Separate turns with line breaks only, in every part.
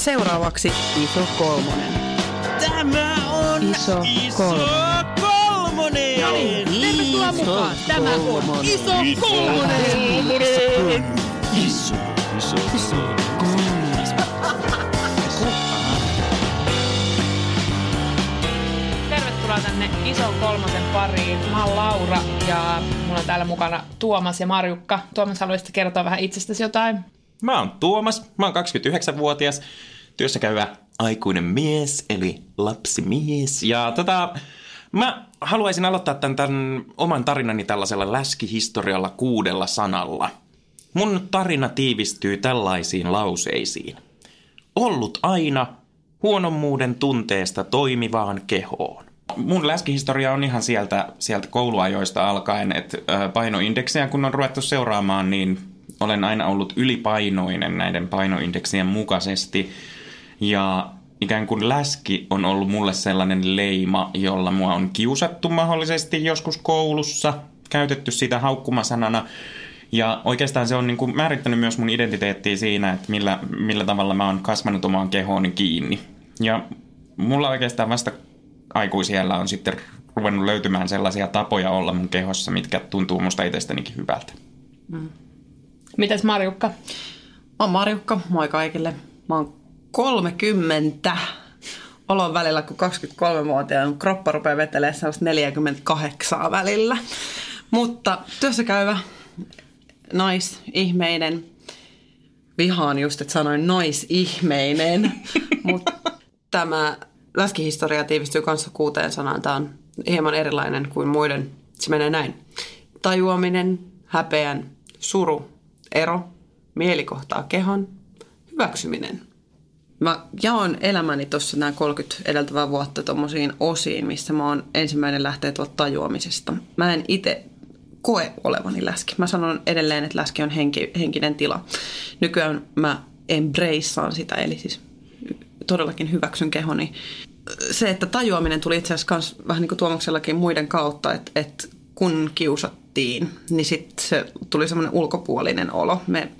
seuraavaksi Iso Kolmonen.
Tämä on
Iso
iso
kolmonen.
kolmonen.
No niin, tervetuloa mukaan. Tämä on Iso Kolmonen.
Iso, iso, iso.
Tervetuloa tänne Ison kolmosen pariin. Mä oon Laura ja mulla on täällä mukana Tuomas ja Marjukka. Tuomas, haluaisit kertoa vähän itsestäsi jotain?
Mä oon Tuomas, mä oon 29-vuotias, työssä käyvä aikuinen mies, eli lapsimies. Ja tota, mä haluaisin aloittaa tämän, tämän oman tarinani tällaisella läskihistorialla kuudella sanalla. Mun tarina tiivistyy tällaisiin lauseisiin. Ollut aina huonommuuden tunteesta toimivaan kehoon. Mun läskihistoria on ihan sieltä, sieltä kouluajoista alkaen, että ö, painoindeksiä kun on ruvettu seuraamaan, niin olen aina ollut ylipainoinen näiden painoindeksien mukaisesti. Ja ikään kuin läski on ollut mulle sellainen leima, jolla mua on kiusattu mahdollisesti joskus koulussa, käytetty sitä haukkumasanana. Ja oikeastaan se on niin kuin määrittänyt myös mun identiteettiä siinä, että millä, millä tavalla mä oon kasvanut omaan kehooni kiinni. Ja mulla oikeastaan vasta aikuisiellä on sitten ruvennut löytymään sellaisia tapoja olla mun kehossa, mitkä tuntuu musta itsestänikin hyvältä.
Mitäs Marjukka?
Mä oon Marjukka, moi kaikille. Mä oon 30. Olon välillä, kun 23-vuotiaan kroppa rupeaa vetelemään sellaista 48 välillä. Mutta työssä käyvä naisihmeinen, vihaan just, että sanoin naisihmeinen, mutta tämä läskihistoria tiivistyy kanssa kuuteen sanaan. Tämä on hieman erilainen kuin muiden. Se menee näin. Tajuaminen, häpeän, suru, ero, mielikohtaa kehon, hyväksyminen. Mä jaoin elämäni tuossa nämä 30 edeltävää vuotta tuommoisiin osiin, missä mä oon ensimmäinen lähtee tuolta tajuamisesta. Mä en itse koe olevani läski. Mä sanon edelleen, että läski on henki, henkinen tila. Nykyään mä embraceaan sitä, eli siis todellakin hyväksyn kehoni. Se, että tajuaminen tuli itse asiassa kans vähän niin kuin Tuomaksellakin muiden kautta, että, että kun kiusattiin, niin sitten se tuli semmoinen ulkopuolinen olo. Me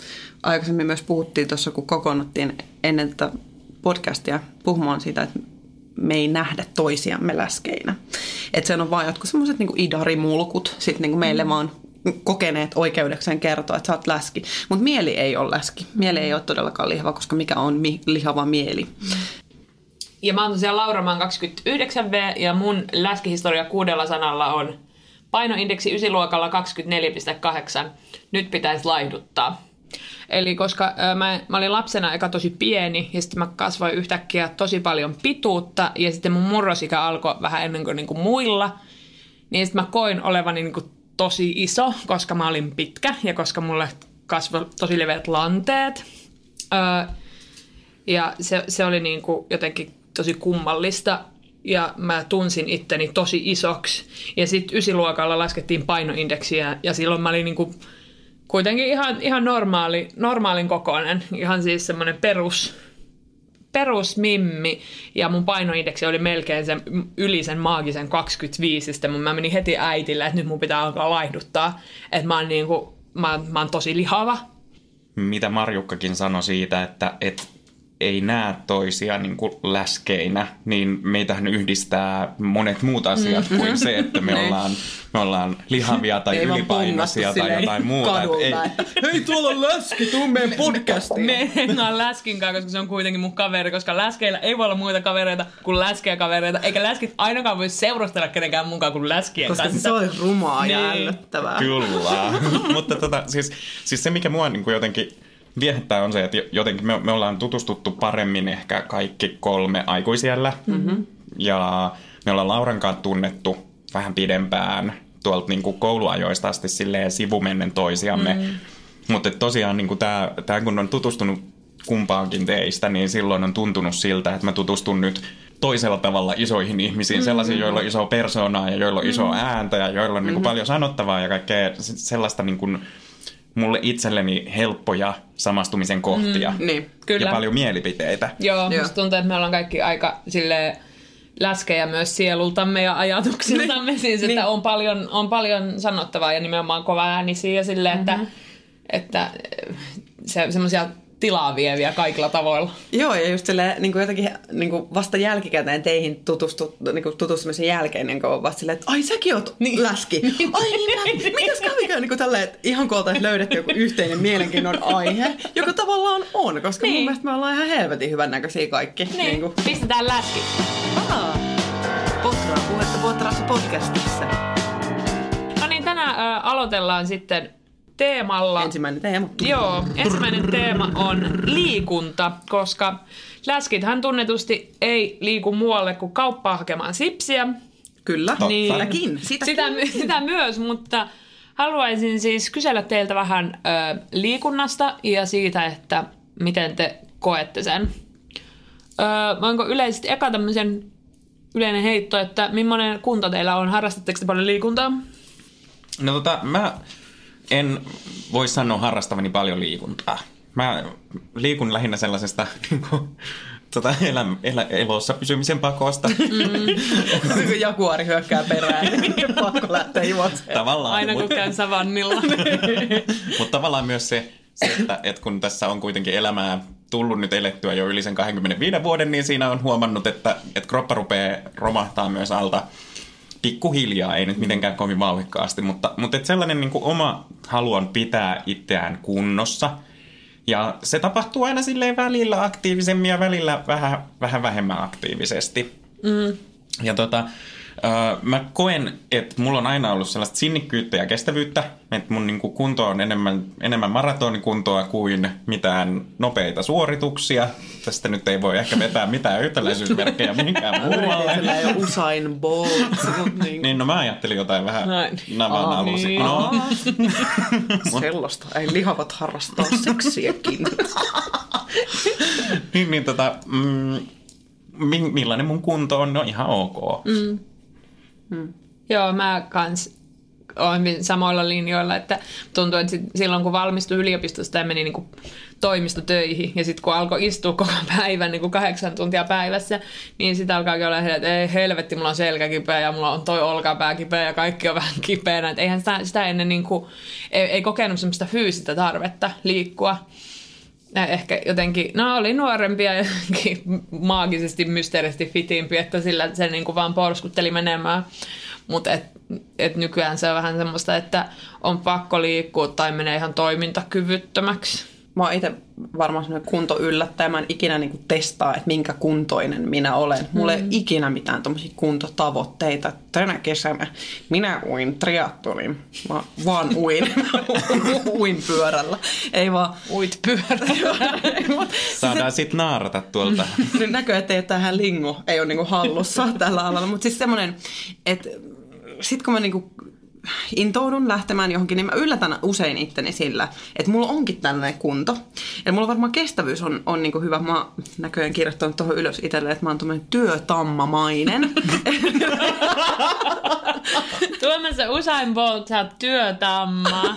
aikaisemmin myös puhuttiin tuossa, kun kokoonnuttiin ennen tätä podcastia puhumaan siitä, että me ei nähdä toisiamme läskeinä. Että se on vaan jotkut semmoiset niin idarimulkut sitten niin meille vaan kokeneet oikeudekseen kertoa, että sä oot läski. Mutta mieli ei ole läski. Mieli ei ole todellakaan lihava, koska mikä on mi- lihava mieli.
Ja mä oon tosiaan Laura, mä oon 29V ja mun läskihistoria kuudella sanalla on painoindeksi ysiluokalla 24,8. Nyt pitäisi laihduttaa. Eli koska mä, mä olin lapsena eka tosi pieni ja sitten mä kasvoin yhtäkkiä tosi paljon pituutta ja sitten mun murrosikä alkoi vähän ennen kuin, niin kuin muilla, niin sitten mä koin olevani niin kuin tosi iso, koska mä olin pitkä ja koska mulle kasvoi tosi leveät lanteet. Ö, ja se, se oli niin kuin jotenkin tosi kummallista. Ja mä tunsin itteni tosi isoksi. Ja sitten ysiluokalla laskettiin painoindeksiä. Ja silloin mä olin niin kuin kuitenkin ihan, ihan normaali, normaalin kokoinen. Ihan siis semmoinen perus, perusmimmi. Ja mun painoindeksi oli melkein sen, yli sen maagisen 25. Ja sitten mä menin heti äitille, että nyt mun pitää alkaa laihduttaa. Että mä oon, niin kuin, mä, mä oon tosi lihava.
Mitä Marjukkakin sanoi siitä, että, että ei näe toisia niin kuin läskeinä, niin meitähän yhdistää monet muut asiat mm. kuin se, että me, ollaan, me ollaan lihavia tai
Ei
ylipainoisia tai jotain muuta. Et ei,
kadulla. Hei, tuolla on läski, tuu meidän podcastiin.
Me hengaan läskinkaan, koska se on kuitenkin mun kaveri, koska läskeillä ei voi olla muita kavereita kuin läskeä kavereita, eikä läskit ainakaan voi seurustella kenenkään mukaan kuin läskien
Koska
kanssa.
se on rumaa ja
Niin.
ällöttävää.
Kyllä. Mutta tota, siis, siis se, mikä mua niin kuin jotenkin viehättää on se, että jotenkin me, me ollaan tutustuttu paremmin ehkä kaikki kolme aikuisiellä. Mm-hmm. Ja me ollaan Lauran kanssa tunnettu vähän pidempään tuolta niin kuin kouluajoista asti silleen sivumennen toisiamme. Mm. Mutta tosiaan niin tämä, tää, kun on tutustunut kumpaankin teistä, niin silloin on tuntunut siltä, että mä tutustun nyt toisella tavalla isoihin ihmisiin, sellaisiin, joilla on iso persoonaa ja joilla on iso ääntä ja joilla on niin kuin paljon sanottavaa ja kaikkea se- sellaista niin kuin mulle itselleni helppoja samastumisen kohtia
Niin.
Kyllä.
ja paljon mielipiteitä.
Joo,
Joo.
musta tuntuu, että me ollaan kaikki aika sille läskejä myös sielultamme ja ajatuksiltamme. Siis, että
Niin.
on, paljon, on paljon sanottavaa ja nimenomaan kova äänisiä ja silleen, että, että se, semmoisia tilaa vieviä kaikilla tavoilla.
Joo, ja just silleen, niin kuin jotenkin niin kuin vasta jälkikäteen teihin tutustu, niin kuin tutustumisen jälkeen, niin kuin vasta silleen, että ai säkin oot niin. läski. Ai niin, mä, mitäs kävikään niin kuin tälleen, että ihan kun oltaisiin löydetty joku yhteinen mielenkiinnon aihe, joka tavallaan on, koska niin. mun mielestä me ollaan ihan helvetin hyvännäköisiä kaikki.
Niin,
Niin kuin.
pistetään läski.
Aa, Potraa puhetta Potrassa podcastissa.
No niin, tänään ä, aloitellaan sitten teemalla...
Ensimmäinen teema.
Joo, ensimmäinen teema on liikunta, koska läskithän tunnetusti ei liiku muualle kuin kauppaan hakemaan sipsiä.
Kyllä, niin. sitäkin. sitäkin.
Sitä, my- sitä myös, mutta haluaisin siis kysellä teiltä vähän ö, liikunnasta ja siitä, että miten te koette sen. Ö, voinko yleisesti eka tämmöisen yleinen heitto, että millainen kunto teillä on? Harrastatteko te paljon liikuntaa?
No tota, mä en voi sanoa harrastavani paljon liikuntaa. Mä liikun lähinnä sellaisesta niin kuin, tota, elä, elä, elossa pysymisen pakosta.
kun jakuari hyökkää perään, niin pakko lähteä juoksemaan.
Tavallaan.
Aina kun
mut-
käyn savannilla.
Mutta tavallaan myös se, se että, että kun tässä on kuitenkin elämää tullut nyt elettyä jo yli sen 25 vuoden, niin siinä on huomannut, että, että kroppa rupeaa romahtaa myös alta pikkuhiljaa, ei nyt mitenkään kovin vauhikkaasti, mutta, mutta että sellainen niin kuin oma halu on pitää itseään kunnossa. Ja se tapahtuu aina silleen välillä aktiivisemmin ja välillä vähän, vähän vähemmän aktiivisesti. Mm. Ja tota, ö, mä koen, että mulla on aina ollut sellaista sinnikkyyttä ja kestävyyttä, että mun niinku kunto on enemmän, enemmän maratonikuntoa kuin mitään nopeita suorituksia. Tästä nyt ei voi ehkä vetää mitään yhtäläisyysmerkkejä mihinkään muualle.
Sillä ei ole Usain Bolt. niin,
Niin, no mä ajattelin jotain vähän
Näin.
navan alusi.
niin.
No,
sellaista. Ei lihavat harrastaa seksiäkin.
niin, niin tota, mm, mi- millainen mun kunto on? No ihan ok. Mm.
Joo, mä kans olen hyvin samoilla linjoilla, että tuntuu, että sit, silloin kun valmistui yliopistosta ja meni niin toimistotöihin ja sitten kun alkoi istua koko päivän niin kuin kahdeksan tuntia päivässä, niin sitä alkaa olla, että ei helvetti, mulla on selkä kipeä ja mulla on toi olkapää kipeä ja kaikki on vähän kipeänä. Että eihän sitä, sitä ennen niin kuin, ei, ei kokenut semmoista fyysistä tarvetta liikkua. Ehkä jotenkin, no oli nuorempia ja maagisesti, mysteerisesti fitimpi, että sillä se niin kuin vaan porskutteli menemään. Mutta et, et nykyään se on vähän semmoista, että on pakko liikkua tai menee ihan toimintakyvyttömäksi.
Mä oon itse varmaan semmoinen kunto yllättäjä. Mä en ikinä niinku testaa, että minkä kuntoinen minä olen. Mulla ei ole ikinä mitään tommosia kuntotavoitteita. Tänä kesänä minä uin triathlon. Mä vaan uin. uin pyörällä. Ei vaan
Uit pyörällä.
Saadaan sit naarata tuolta.
Nyt näkyy, että ei tähän lingo ei ole niinku hallussa tällä alalla, mutta siis semmoinen, että sit kun mä niinku intoudun lähtemään johonkin, niin mä yllätän usein itteni sillä, että mulla onkin tällainen kunto. Ja mulla varmaan kestävyys on, on niinku hyvä. Mä näköjään kirjoittanut tuohon ylös itselle, että mä oon tämmöinen työtammamainen.
Tuomassa Usain Bolt, sä oot työtamma.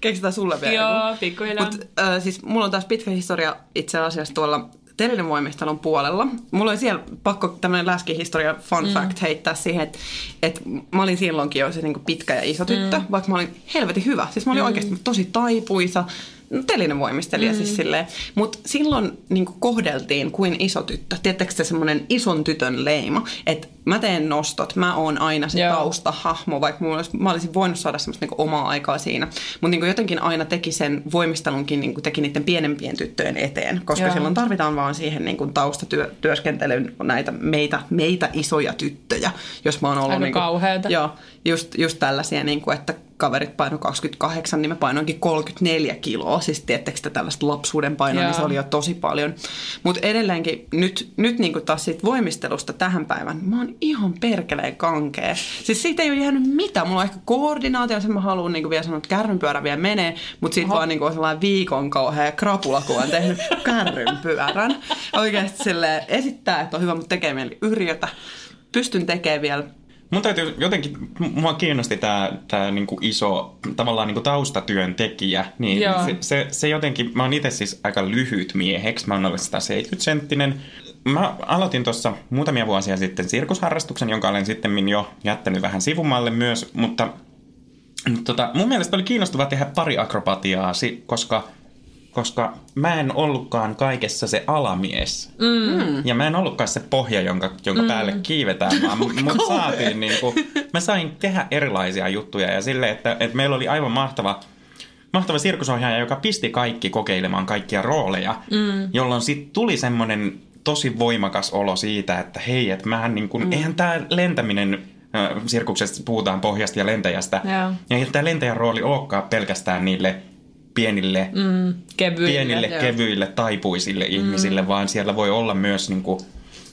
Keksitään sulle vielä.
Joo, pikkuhiljaa.
Mut, äh, siis mulla on taas pitkä historia itse asiassa tuolla Telinen voimistelun puolella. Mulla oli siellä pakko tämmöinen läskihistoria fun mm. fact heittää siihen, että, että mä olin silloinkin jo se niin pitkä ja iso tyttö, mm. vaikka mä olin helvetin hyvä. Siis mä olin mm. oikeasti tosi taipuisa, no, telinen voimistelija mm. siis silleen. Mutta silloin niin kohdeltiin kuin iso tyttö. Tiedättekö se semmoinen ison tytön leima, että mä teen nostot, mä oon aina se
Joo.
taustahahmo, vaikka mulla olisi, mä olisin voinut saada semmoista niin omaa aikaa siinä. Mutta niin jotenkin aina teki sen voimistelunkin, niin teki niiden pienempien tyttöjen eteen, koska
Joo.
silloin tarvitaan vaan siihen niin taustatyöskentelyyn näitä meitä, meitä isoja tyttöjä, jos mä oon ollut...
Aika
niin kuin,
kauheata.
Joo, just, just tällaisia, niin kuin, että kaverit paino 28, niin mä painoinkin 34 kiloa. Siis tiedättekö te tällaista lapsuuden painoa, niin se oli jo tosi paljon. Mutta edelleenkin nyt, nyt niin kuin taas siitä voimistelusta tähän päivään, mä oon ihan perkeleen kankea. Siis siitä ei ole jäänyt mitään. Mulla on ehkä koordinaatio, sen mä haluan niin kuin vielä sanoa, että kärrynpyörä vielä menee, mutta siitä vaan niin kuin on sellainen viikon kauhea krapula, kun on tehnyt kärrynpyörän. Oikeasti sille esittää, että on hyvä, mutta tekee mieli yrjötä. Pystyn tekemään vielä
Mun täytyy jotenkin, mua kiinnosti tää, tää niinku iso tavallaan niinku taustatyön tekijä. Niin
Joo.
se, se, se, jotenkin, mä oon itse siis aika lyhyt mieheksi, mä oon ollut 170 senttinen. Mä aloitin tuossa muutamia vuosia sitten sirkusharrastuksen, jonka olen sitten jo jättänyt vähän sivumalle myös, mutta mutta tota, mun mielestä oli kiinnostavaa tehdä pari akrobatiaa, koska koska mä en ollutkaan kaikessa se alamies. Mm. Ja mä en ollutkaan se pohja, jonka, jonka mm. päälle kiivetään, vaan mut saatiin niin kuin, mä sain tehdä erilaisia juttuja ja sille, että, että meillä oli aivan mahtava mahtava sirkusohjaaja, joka pisti kaikki kokeilemaan kaikkia rooleja, mm. jolloin sitten tuli semmoinen tosi voimakas olo siitä, että hei, että mähän niin kuin, mm. eihän tämä lentäminen äh, sirkuksesta puhutaan pohjasta ja lentäjästä.
Joo.
Ja ei tämä lentäjän rooli olekaan pelkästään niille pienille,
Mm, kevyille.
pienille
joo.
kevyille, taipuisille mm. ihmisille, vaan siellä voi olla myös, niin kuin,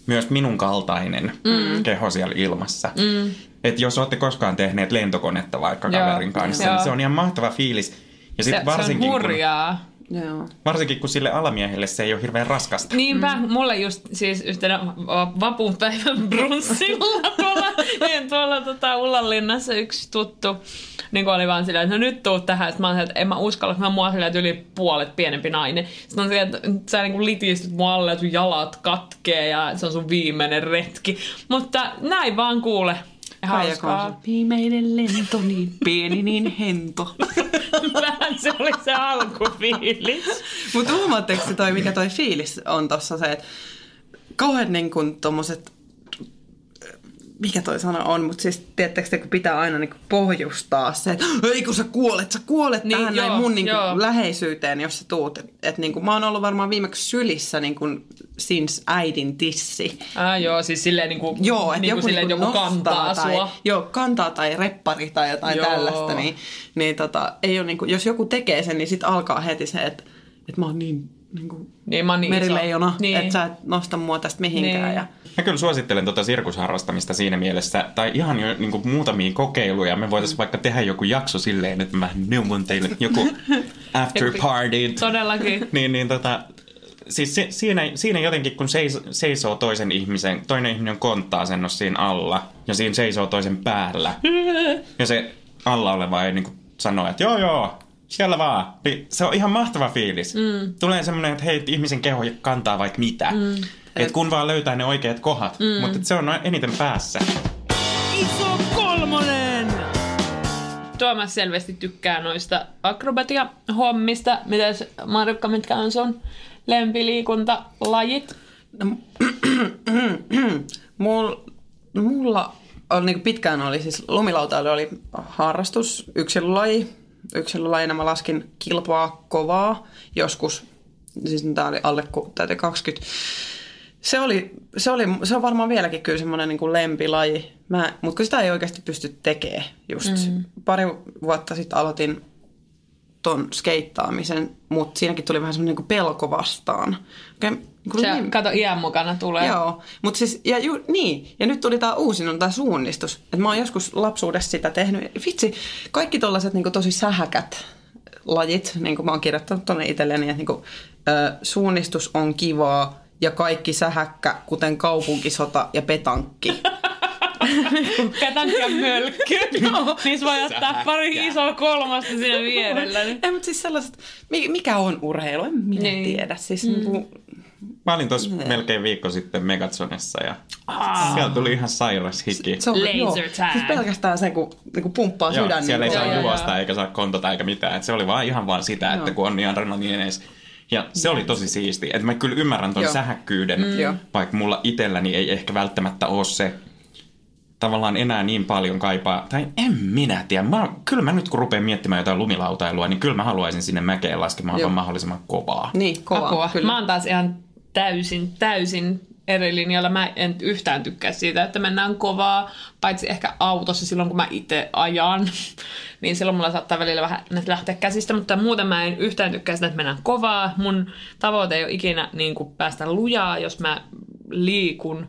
myös minun kaltainen mm. keho siellä ilmassa. Mm. Et jos olette koskaan tehneet lentokonetta vaikka
Joo,
kaverin kanssa,
joo.
niin se on ihan mahtava fiilis. Ja
Se,
sit
se on
varsinkin, kun,
hurjaa.
Joo.
varsinkin kun sille alamiehelle se ei ole hirveän raskasta.
Niinpä, mm. mulle just siis yhtenä vapunpäivän brunssilla tuolla, niin tuolla tota, Ullanlinnassa yksi tuttu niin kuin oli vaan silleen, että no nyt tuu tähän. Sitten mä olin, että en mä uskalla, että mä mua silleen, että yli puolet pienempi nainen. Sitten on silleen, että sä niin kuin litistyt mua alle, että sun jalat katkee ja se on sun viimeinen retki. Mutta näin vaan kuule.
Kaija. Viimeinen lento, niin pieni, niin hento.
Vähän se oli se alkufiilis.
Mutta huomaatteko se toi, mikä toi fiilis on tossa se, että kauhean niin kuin tommoset, mikä toi sana on, mutta siis tiedättekö te, kun pitää aina niin kuin pohjustaa se, että ei kun sä kuolet, sä kuolet
Niin,
tähän
joo,
näin mun niin
joo.
kuin läheisyyteen, jos sä tuut. Että et, niin mä oon ollut varmaan viimeksi sylissä niin kuin since äidin tissi.
Ah, joo, siis silleen niin kuin,
Joo,
niin
joku,
silleen,
niinku
joku kantaa
tai,
sua.
Joo, kantaa tai reppari tai jotain
Joo.
tällaista, niin, niin tota, ei ole niinku, jos joku tekee sen, niin sitten alkaa heti se, että, että mä oon niin, niinku,
Niin, mä niin
merileijona,
iso. Niin.
että sä et nosta mua tästä mihinkään.
Niin.
Ja,
Mä kyllä suosittelen tuota sirkusharrastamista siinä mielessä, tai ihan jo niin kuin muutamia kokeiluja. Me voitaisiin vaikka tehdä joku jakso silleen, että mä neuvon teille joku after party.
Todellakin.
Niin, niin tota, siis si- siinä, siinä jotenkin, kun seis, seisoo toisen ihmisen, toinen ihminen konttaa sen siinä alla, ja siinä seisoo toisen päällä, ja se alla oleva ei niin kuin sano, että joo joo, siellä vaan. Niin se on ihan mahtava fiilis. Mm. Tulee semmoinen, että hei, ihmisen keho kantaa vaikka mitä. Mm. Et kun vaan löytää ne oikeat kohdat. Mm. Mutta se on eniten päässä.
Iso kolmonen!
Tuomas selvästi tykkää noista akrobatia-hommista. Mitäs Marukka, mitkä on sun lempiliikuntalajit?
Mul, mulla on, niin pitkään oli siis lumilautailu oli harrastus, yksilölaji. Yksilölajina mä laskin kilpaa kovaa joskus. Siis tää oli alle ku- täytyy 20. Se, oli, se, oli, se on varmaan vieläkin kyllä semmoinen niin lempilaji. Mä, mutta kun sitä ei oikeasti pysty tekemään just. Mm. Pari vuotta sitten aloitin ton skeittaamisen, mutta siinäkin tuli vähän semmoinen niin pelko vastaan. Okei, niin kuin
Se,
lem-
kato, iän mukana tulee.
Joo, mutta siis, ja ju, niin, ja nyt tuli tämä uusin, on tämä suunnistus. Että mä oon joskus lapsuudessa sitä tehnyt. Vitsi, kaikki tollaset niin tosi sähäkät lajit, niin kuin mä oon kirjoittanut tuonne itselleni, että niin kuin, ö, suunnistus on kivaa ja kaikki sähäkkä, kuten kaupunkisota ja petankki.
Petanki ja mölkky. Niissä voi ottaa pari isoa kolmasta siinä vierellä. Niin.
Ei, mutta siis sellaiset, mi- mikä on urheilu, en minä
Niin.
niin. tiedä. Siis mm. niin kuin,
Mä olin tuossa melkein viikko sitten Megatsonessa ja siellä tuli ihan sairas hiki.
se on,
Laser
joo,
tag.
Siis pelkästään se, kun, niin kuin pumppaa
Joo,
sydän.
siellä ei
niin
saa
Joo, joo,
juosta
joo.
eikä saa kontata eikä mitään. Et se oli vaan ihan vaan sitä, että
Joo.
kun on niin adrenaliineis. Ja se oli tosi siisti. Että mä kyllä ymmärrän ton
Joo.
sähäkkyyden,
Mm. Joo.
vaikka mulla itselläni ei ehkä välttämättä ole se tavallaan enää niin paljon kaipaa, tai en minä tiedä. Mä, kyllä mä nyt kun rupean miettimään jotain lumilautailua, niin kyllä mä haluaisin sinne mäkeen laskemaan
Joo.
vaan mahdollisimman kovaa.
Niin, kova.
Apua.
Kyllä.
Mä oon taas ihan täysin, täysin eri linjalla. Mä en yhtään tykkää siitä, että mennään kovaa, paitsi ehkä autossa silloin, kun mä itse ajan. niin silloin mulla saattaa välillä vähän lähteä käsistä, mutta muuten mä en yhtään tykkää sitä, että mennään kovaa. Mun tavoite ei ole ikinä niin kuin päästä lujaa, jos mä liikun.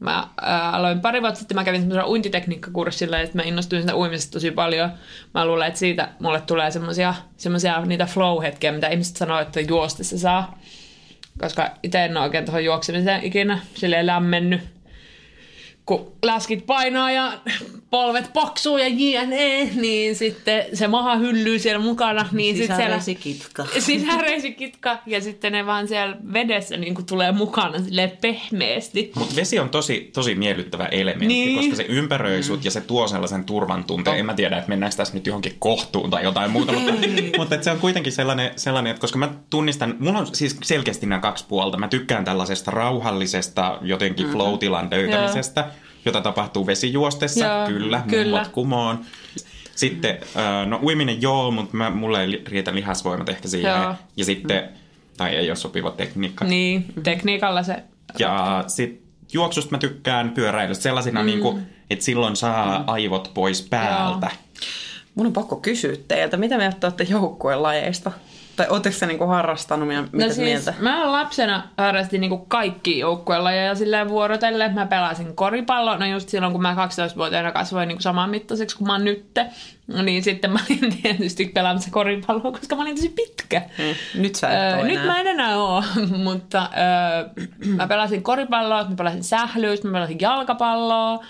Mä ää, aloin pari vuotta sitten, mä kävin semmoisella uintitekniikkakurssilla, että mä innostuin sitä uimisesta tosi paljon. Mä luulen, että siitä mulle tulee semmoisia niitä flow-hetkiä, mitä ihmiset sanoo, että juostessa saa. Koska itse en ole oikein tuohon juoksemiseen ikinä silleen lämmennyt kun läskit painaa ja polvet paksuu ja jne, niin sitten se maha hyllyy siellä mukana. Niin sit siellä,
Sisäreisikitka.
sisäreisikitka ja sitten ne vaan siellä vedessä niin kuin tulee mukana silleen pehmeästi.
Mutta vesi on tosi, tosi miellyttävä elementti,
Niin.
koska se ympäröi sut ja se tuo sellaisen turvan tunteen. En mä tiedä, että mennäänkö tässä nyt johonkin kohtuun tai jotain muuta, mutta, mutta et se on kuitenkin sellainen, sellainen, että koska mä tunnistan, mulla on siis selkeästi nämä kaksi puolta. Mä tykkään tällaisesta rauhallisesta jotenkin mm-hmm. flow-tilan löytämisestä, jota tapahtuu vesijuostessa,
Joo,
kyllä,
kyllä.
mummot kumoon. Sitten, äh, no uiminen joo, mutta mä, mulle ei riitä lihasvoimat ehkä siihen.
Joo.
Ja sitten, tai ei ole sopiva tekniikka.
Niin, tekniikalla se...
Ja sit juoksusta mä tykkään pyöräilystä sellaisina, mm. niin kuin, että silloin saa aivot pois päältä.
Mun on pakko kysyä teiltä, mitä te olette joukkueen lajeista? Tai ootteko se niinku harrastanut mitä
No siis,
mieltä?
mä lapsena harrastin niinku kaikki joukkueella ja silleen vuorotellen. Mä pelasin koripalloa, no just silloin kun mä 12-vuotiaana kasvoin niinku saman mittaiseksi kuin mä oon nytte. Niin sitten mä olin tietysti pelaamassa koripalloa, koska mä olin tosi pitkä.
Mm. Nyt sä et
Öö, nyt mä en enää oo, mutta öö, mä pelasin koripalloa, mä pelasin sählyistä, mä pelasin jalkapalloa.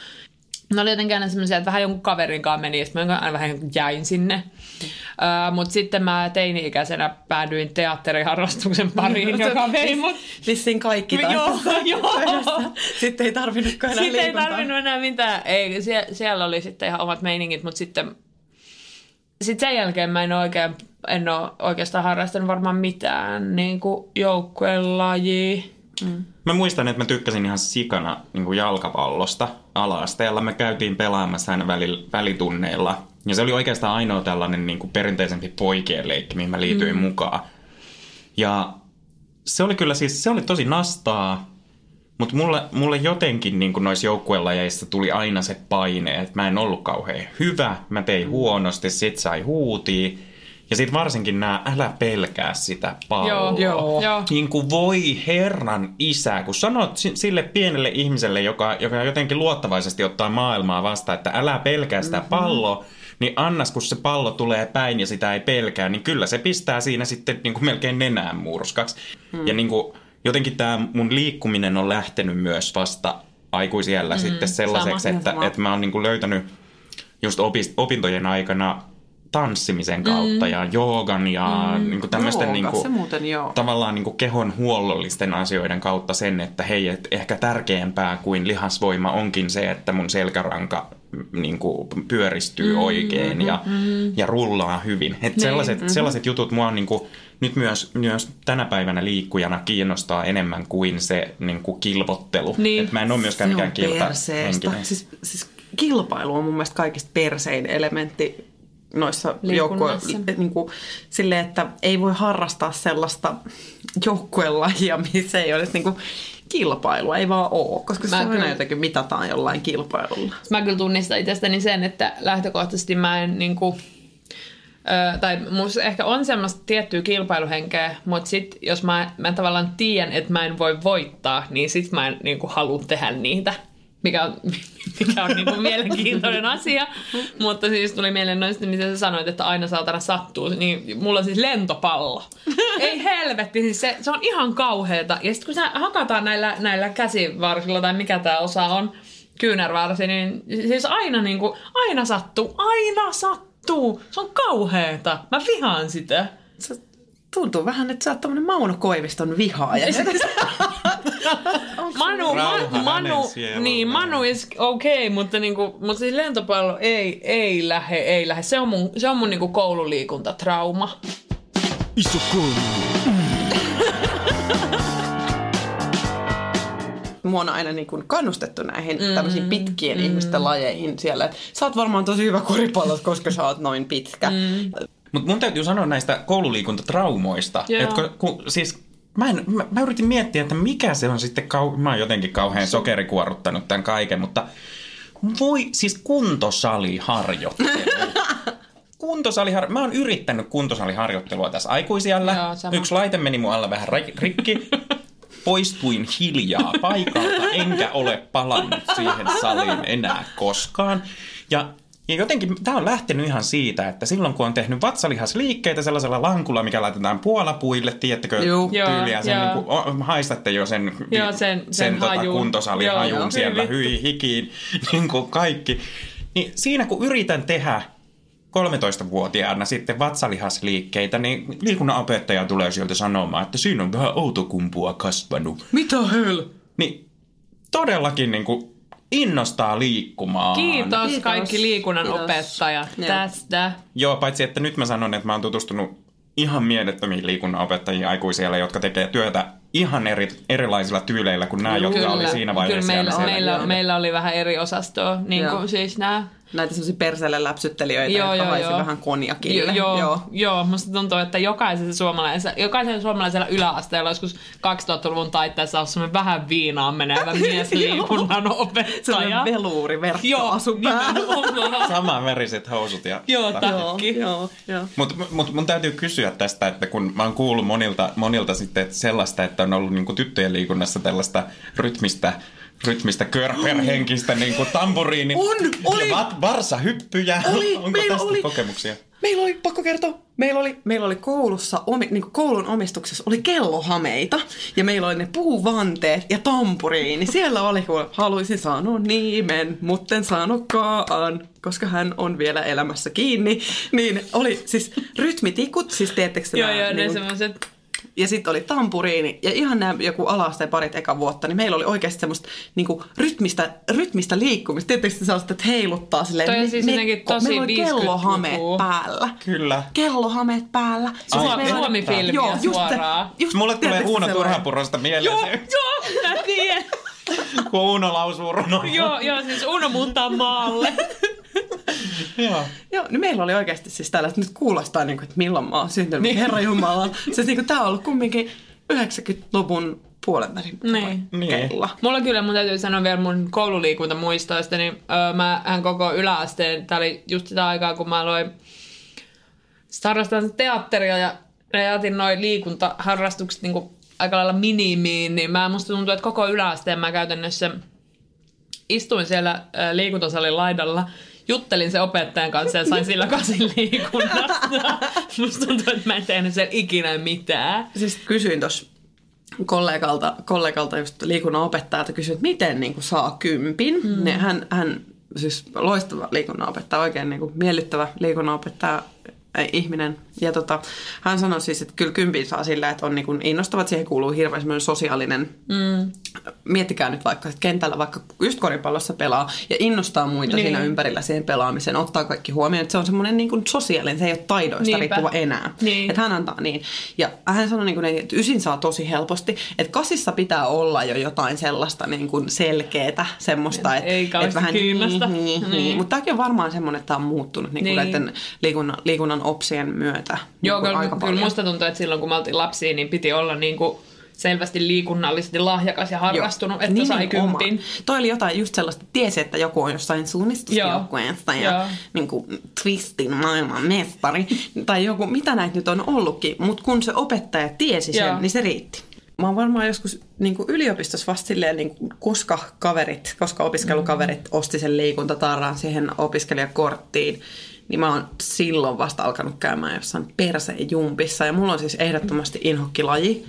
Ne oli jotenkin aina semmoisia, että vähän jonkun kaverin kanssa meni, ja sitten mä aina vähän jäin sinne. Öö, mutta sitten mä teini-ikäisenä päädyin teatteriharrastuksen pariin, joka vei mut...
Vissiin kaikki
Joo, joo.
Sitten ei tarvinnutkaan enää
Sitten ei
liikuntaa.
tarvinnut enää mitään. Ei, sie, siellä oli sitten ihan omat meiningit, mutta sitten sit sen jälkeen mä en oikein, en ole oikeastaan harrastanut varmaan mitään niin kuin joukkuelajia.
Mä muistan, että mä tykkäsin ihan sikana niin kuin jalkapallosta ala-asteella. Me käytiin pelaamassa aina väli, välitunneilla. Ja se oli oikeastaan ainoa tällainen niin kuin perinteisempi poikien leikki, mihin mä liityin mm. mukaan. Ja se oli kyllä siis, se oli tosi nastaa, mutta mulle, mulle jotenkin niin kuin noissa joukkuelajeissa tuli aina se paine, että mä en ollut kauhean hyvä, mä tein huonosti, sit sai huutia. Ja sitten varsinkin nämä älä pelkää sitä palloa.
Joo, joo.
Niin kuin voi herran isä, kun sanot si- sille pienelle ihmiselle, joka, joka jotenkin luottavaisesti ottaa maailmaa vastaan, että älä pelkää sitä palloa, niin annas kun se pallo tulee päin ja sitä ei pelkää, niin kyllä se pistää siinä sitten niin kuin melkein nenään murskaksi. Ja niin kuin, jotenkin tämä mun liikkuminen on lähtenyt myös vasta aikuisiellä sitten sellaiseksi,
sama.
että,
Sama.
että mä oon niin kuin löytänyt just opintojen aikana tanssimisen kautta mm. ja joogan ja mm. niin kuin tämmöisten
Jooga,
niin kuin,
muuten joo.
tavallaan niin kuin kehon huollollisten asioiden kautta sen, että hei, et ehkä tärkeämpää kuin lihasvoima onkin se, että mun selkäranka mm, niin kuin pyöristyy mm, oikein ja, mm. ja rullaa hyvin. Et
Niin,
sellaiset, mm-hmm. sellaiset jutut mua niin kuin, nyt myös, myös tänä päivänä liikkujana kiinnostaa enemmän kuin se niin kuin kilvottelu.
Niin.
Et mä en ole myöskään mikään kilpahenkinen.
Siis, siis kilpailu on mun mielestä kaikista persein elementti noissa
Liikunnassa.
joukkue... Niin kuin, silleen, että ei voi harrastaa sellaista joukkuelajia, missä ei olisi niin kuin, kilpailua. Ei vaan ole, koska se
Mä
aina
kyllä-
jotenkin mitataan jollain kilpailulla.
Mä kyllä tunnistan itsestäni sen, että lähtökohtaisesti mä en niinku, ö, tai musta ehkä on semmoista tiettyä kilpailuhenkeä, mutta sit jos mä, mä tavallaan tiedän, että mä en voi voittaa, niin sit mä en niinku halua tehdä niitä. Mikä on, mikä on niinku mielenkiintoinen asia. Mutta siis tuli mieleen noista, mitä sä sanoit, että aina saatana sattuu. Niin mulla on siis lentopallo. Ei helvetti, siis se, se on ihan kauheeta. Ja sitten kun sä hakataan näillä, näillä käsivarsilla tai mikä tämä osa on, kyynärvarsi, niin siis aina niinku, aina sattuu, aina sattuu. Se on kauheeta. Mä vihaan sitä.
Se tuntuu vähän, että sä oot tämmönen Mauno Koiviston vihaaja.
Manu, man, Manu, niin, Manu is okay, mutta, niinku, mutta siis lentopallo ei, ei lähe, ei lähe. Se on mun, se on mun niinku koululiikuntatrauma.
Iso kolmonen.
Mua on aina niin kuin kannustettu näihin mm, tämmöisiin pitkien mm. ihmisten lajeihin siellä. Sä oot varmaan tosi hyvä koripallot, koska sä oot noin pitkä. Mm.
Mutta mun täytyy sanoa näistä koululiikuntatraumoista.
Joo.
Että kun, kun, siis mä, en, mä, mä yritin miettiä, että mikä se on sitten, kau, mä oon jotenkin kauhean sokerikuorruttanut tämän kaiken, mutta voi, siis kuntosaliharjoittelu. Kuntosaliharjo- Mä oon yrittänyt kuntosaliharjoittelua tässä aikuisiällä.
Joo, sama.
Yksi laite meni mun alla vähän ri- rikki. Poistuin hiljaa paikalta, enkä ole palannut siihen saliin enää koskaan. Ja, Ja jotenkin tämä on lähtenyt ihan siitä, että silloin kun on tehnyt vatsalihasliikkeitä sellaisella lankulla, mikä laitetaan puolapuille, tiedättekö
Juu.
tyyliä,
Joo,
sen
joo.
niin kuin, o, haistatte jo sen,
Joo, sen- sen
tota,
hajun.
kuntosalihajun
Joo, joo.
siellä,
Hyi
hikiin, niin kuin kaikki. Niin siinä kun yritän tehdä 13-vuotiaana sitten vatsalihasliikkeitä, niin liikunnanopettaja tulee sieltä sanomaan, että siinä on vähän outokumpua kasvanut.
Mitä hel?
Niin todellakin niin kuin innostaa liikkumaan.
Kiitos,
Kiitos.
kaikki liikunnan
Kiitos.
opettajat
Joo.
tästä.
Joo, paitsi että nyt mä sanon, että mä oon tutustunut ihan mielettömiin liikunnanopettajiin aikuisille, jotka tekee työtä ihan eri, erilaisilla tyyleillä kuin nämä, jotka oli siinä vaiheessa.
Kyllä meillä,
siellä
meillä,
siellä.
meillä, oli vähän eri osastoa, niin kuin siis nämä
Näitä semmoisia perseelle läpsyttelijöitä,
Joo,
jotka
joo, joo.
vähän konjakille.
Joo, joo. joo, musta tuntuu, että jokaisella suomalaisella, jokaisella suomalaisella yläasteella joskus 2000-luvun taitteessa on semmoinen vähän viinaan menevä mies liikunnan opettaja.
Sellainen veluuri verkkoasu päällä.
nimenomaan.
Saman veriset housut ja...
Joo,
takki.
Joo,
takki.
joo, joo.
Mutta mut mun täytyy kysyä tästä, että kun mä oon kuullut monilta, monilta sitten että sellaista, että on ollut niinku tyttöjen liikunnassa tällaista rytmistä, rytmistä körperhenkistä niinku tamburiinin
On, oli.
ja varsahyppyjä.
Oli,
Onko
meillä
tästä
oli.
kokemuksia?
Meillä oli, pakko kertoa, meillä oli, meillä oli koulussa, omi, niin koulun omistuksessa oli kellohameita ja meillä oli ne puuvanteet ja tampuriini. Siellä oli, kun haluaisin sanoa nimen, mutta en sanokaan, koska hän on vielä elämässä kiinni. Niin oli siis rytmitikut, siis teettekö te
Joo, joo, ne
niin,
semmoiset
ja sitten oli tampuriini. Ja ihan nämä joku alasteen parit eka vuotta, niin meillä oli oikeasti semmoista niinku, rytmistä, rytmistä liikkumista. Te sellaista, että heiluttaa silleen
Toi on siis jotenkin tosi
Meillä oli
50-lukua.
kellohameet päällä.
Kyllä.
Kellohameet päällä. Siis
Ai,
meillä oli-
Suomi-filmiä
Joo, just
suoraan.
just-
Mulle tulee Uuno
sellainen?
Turhapurosta mieleen
Joo, joo, mä tiedän.
kun Uuno lausuu runon.
joo, joo, siis Uno muuttaa maalle.
Joo.
Joo, niin meillä oli oikeasti siis tällaista, nyt kuulostaa niin kuin, että milloin mä oon syntynyt, niin. Herra Jumala. Se niin kuin, tää on ollut kumminkin 90-luvun puolen välin
Niin.
Niin.
kello.
Mulla kyllä, mun täytyy sanoa vielä mun koululiikuntamuistoista, niin öö, mä hän koko yläasteen, tää oli just sitä aikaa, kun mä aloin sit harrastaa teatteria ja rajatin noin liikuntaharrastukset niin aika lailla minimiin, niin mä musta tuntuu, että koko yläasteen mä käytännössä istuin siellä liikuntasalin laidalla, juttelin se opettajan kanssa ja sain sillä kasin liikunnasta. Musta tuntuu, että mä en tehnyt siellä ikinä mitään.
Siis kysyin tuossa kollegalta, kollegalta just liikunnan opettajalta, kysyin, että miten niin kuin saa kympin. Mm. Niin hän, hän, siis loistava liikunnanopettaja, oikein niin kuin miellyttävä liikunnanopettaja äh, ihminen. Ja tota, hän sanoi siis, että kyllä kympin saa sillä, että on niin kuin innostavat, siihen kuuluu hirveän sosiaalinen, mm. Miettikää nyt vaikka, että kentällä vaikka just koripallossa pelaa ja innostaa muita
Niin.
niin. siinä ympärillä siihen pelaamiseen, ottaa kaikki huomioon, että se on semmoinen niin kuin sosiaalinen, se ei ole taidoista
Niinpä.
riippuva enää.
Niin.
Että hän antaa niin. Ja hän sanoi, niin kuin, että ysin saa tosi helposti, että kasissa pitää olla jo jotain sellaista niin kuin selkeätä, semmoista, että,
Ei
että vähän niin, niin,
Niin.
niin. Mutta tämäkin on varmaan semmoinen, että tämä on muuttunut niin kuin
Niin.
näiden liikunnan, liikunnan opsien myötä
Joo,
niin
kyllä, kyllä musta tuntuu, että silloin kun me oltiin lapsia, niin piti olla niin kuin selvästi liikunnallisesti lahjakas ja harrastunut, että sai
Nimenomaan.
kympin.
Toi oli jotain just sellaista, tiesi, että joku on jossain suunnistusjoukkueessa
Joo.
ja niin kuin, Twistin maailman mestari tai joku, mitä näitä nyt on ollutkin, mutta kun se opettaja tiesi sen,
Joo.
niin se riitti. Mä oon varmaan joskus niin kuin yliopistossa vasta silleen, niin kuin, koska kaverit, koska opiskelukaverit
Mm.
osti sen liikuntatarran siihen opiskelijakorttiin, niin mä oon silloin vasta alkanut käymään jossain perseen jumpissa. Ja mulla on siis ehdottomasti inhokkilaji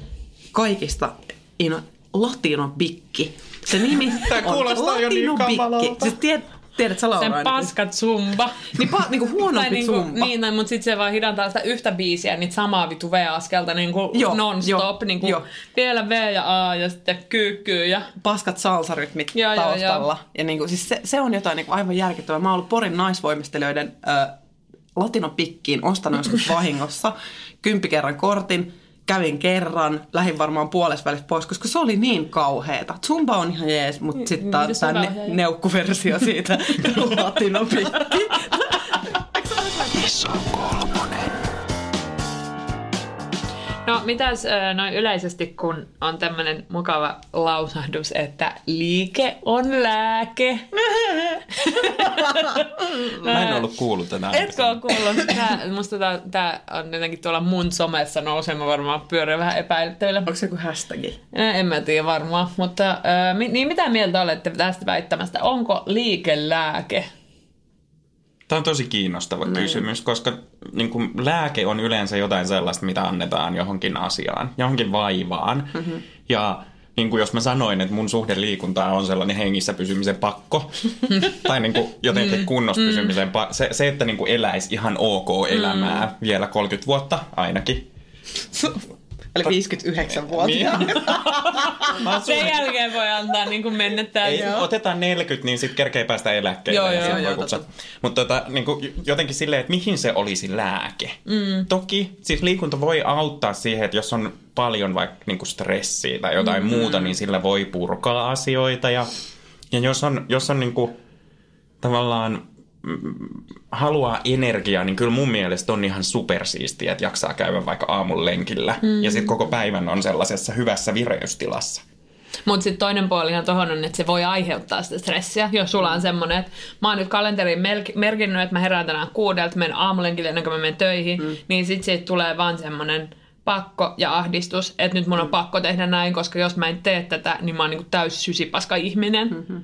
kaikista ino, latinobikki. Se nimi
Tää
on
kuulostaa jo niin kamalalta.
Siis tiedät, tiedät sä Laura?
Sen
ainakin?
paskat zumba.
Niin, pa, niinku huonompi
Tai niinku,
zumba.
niin, tai, mutta sitten se vaan hidantaa sitä yhtä biisiä, niitä samaa vitu V-askelta niinku
Joo,
non-stop.
joo,
niinku
joo.
vielä V ja A ja sitten kyykkyy ja
paskat salsarytmit
Joo, joo,
taustalla. Ja niin kuin, siis se, se on jotain niin kuin aivan järkyttävää. Mä oon ollut Porin naisvoimistelijoiden ö, latinopikkiin ostanut joskus vahingossa kymppikerran kortin. Kävin kerran, lähin varmaan puolesvälissä pois, koska se oli niin kauheeta. Zumba on ihan jees, mutta sitten
hyvä
ne, neukkuversio siitä latinopikki.
No mitäs noin yleisesti, kun on tämmönen mukava lausahdus, että liike on lääke.
Mä en ollut kuullut tätä.
Etkö ole kuullut? Tää, musta tää, tää on jotenkin tuolla mun somessa nousema varmaan pyörii vähän epäilyttävillä.
Onko se joku hashtagi?
En mä tiedä varmaan, mutta niin mitä mieltä olette tästä väittämästä? Onko liike lääke?
Tämä on tosi kiinnostava niin. kysymys, koska niin kuin, lääke on yleensä jotain sellaista, mitä annetaan johonkin asiaan, johonkin vaivaan. Mm-hmm. Ja niin kuin jos mä sanoin, että mun suhde liikuntaa on sellainen hengissä pysymisen pakko, tai niin kuin jotenkin mm. kunnossa pysymisen pakko, se, se, että niin kuin eläisi ihan ok elämää mm. vielä 30 vuotta ainakin,
Eli 59 vuotta. Niin.
Sen jälkeen voi antaa niin kuin mennettä.
Ei, otetaan 40, niin sitten kerkee päästä eläkkeelle.
Joo, joo, joo, joo
Mutta tota, niin kuin, jotenkin silleen, että mihin se olisi lääke. Mm. Toki siis liikunta voi auttaa siihen, että jos on paljon vaikka niin kuin stressiä tai jotain mm. muuta, niin sillä voi purkaa asioita. Ja, ja jos on, jos on niin kuin, tavallaan haluaa energiaa, niin kyllä mun mielestä on ihan supersiistiä, että jaksaa käydä vaikka aamun lenkillä. Mm. Ja sitten koko päivän on sellaisessa hyvässä vireystilassa.
Mutta sitten toinen puolihan tuohon on, että se voi aiheuttaa sitä stressiä, jos sulla on semmoinen, että mä oon nyt kalenteriin merkinnyt, että mä herään tänään kuudelta, menen aamulenkille ennen kuin mä menen töihin, mm. niin sitten siitä tulee vaan semmoinen pakko ja ahdistus, että nyt mun on mm. pakko tehdä näin, koska jos mä en tee tätä, niin mä oon niinku täys sysipaska ihminen. Mm-hmm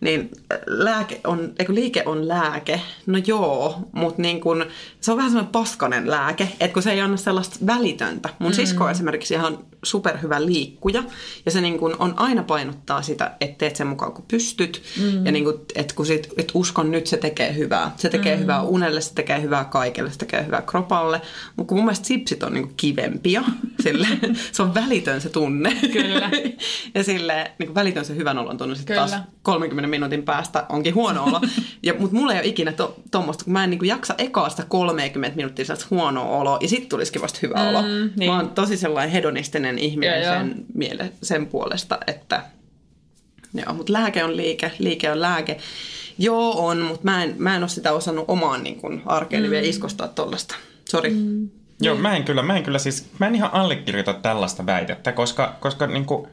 niin lääke on, eikö liike on lääke? No joo, mutta niin kun, se on vähän sellainen paskanen lääke, että kun se ei anna sellaista välitöntä. Mun mm. sisko on esimerkiksi ihan superhyvä liikkuja, ja se niin kun on aina painottaa sitä, että teet sen mukaan kun pystyt, mm. ja niin kun, että kun sit, et uskon nyt se tekee hyvää. Se tekee mm. hyvää unelle, se tekee hyvää kaikelle, se tekee hyvää kropalle, mutta kun mun mielestä sipsit on niin kivempia, sille, se on välitön se tunne.
Kyllä.
ja sille niin välitön se hyvän olon tunne sitten taas 30 minuutin päästä onkin huono olo. ja, mutta mulla ei ole ikinä tuommoista, to, kun mä en niin jaksa ekaasta 30 minuuttia sellaista huonoa oloa, ja sitten tulisikin vasta hyvä mm, olo. Niin. Mä oon tosi sellainen hedonistinen ihminen ja, sen, miele, sen puolesta, että joo, mutta lääke on liike, liike on lääke. Joo on, mutta mä en, mä en ole sitä osannut omaan niin kuin, arkeeni mm. vielä iskostaa tollasta. Sori. Mm.
Joo, mä en kyllä, mä en kyllä siis, mä en ihan allekirjoita tällaista väitettä, koska, koska niin kuin,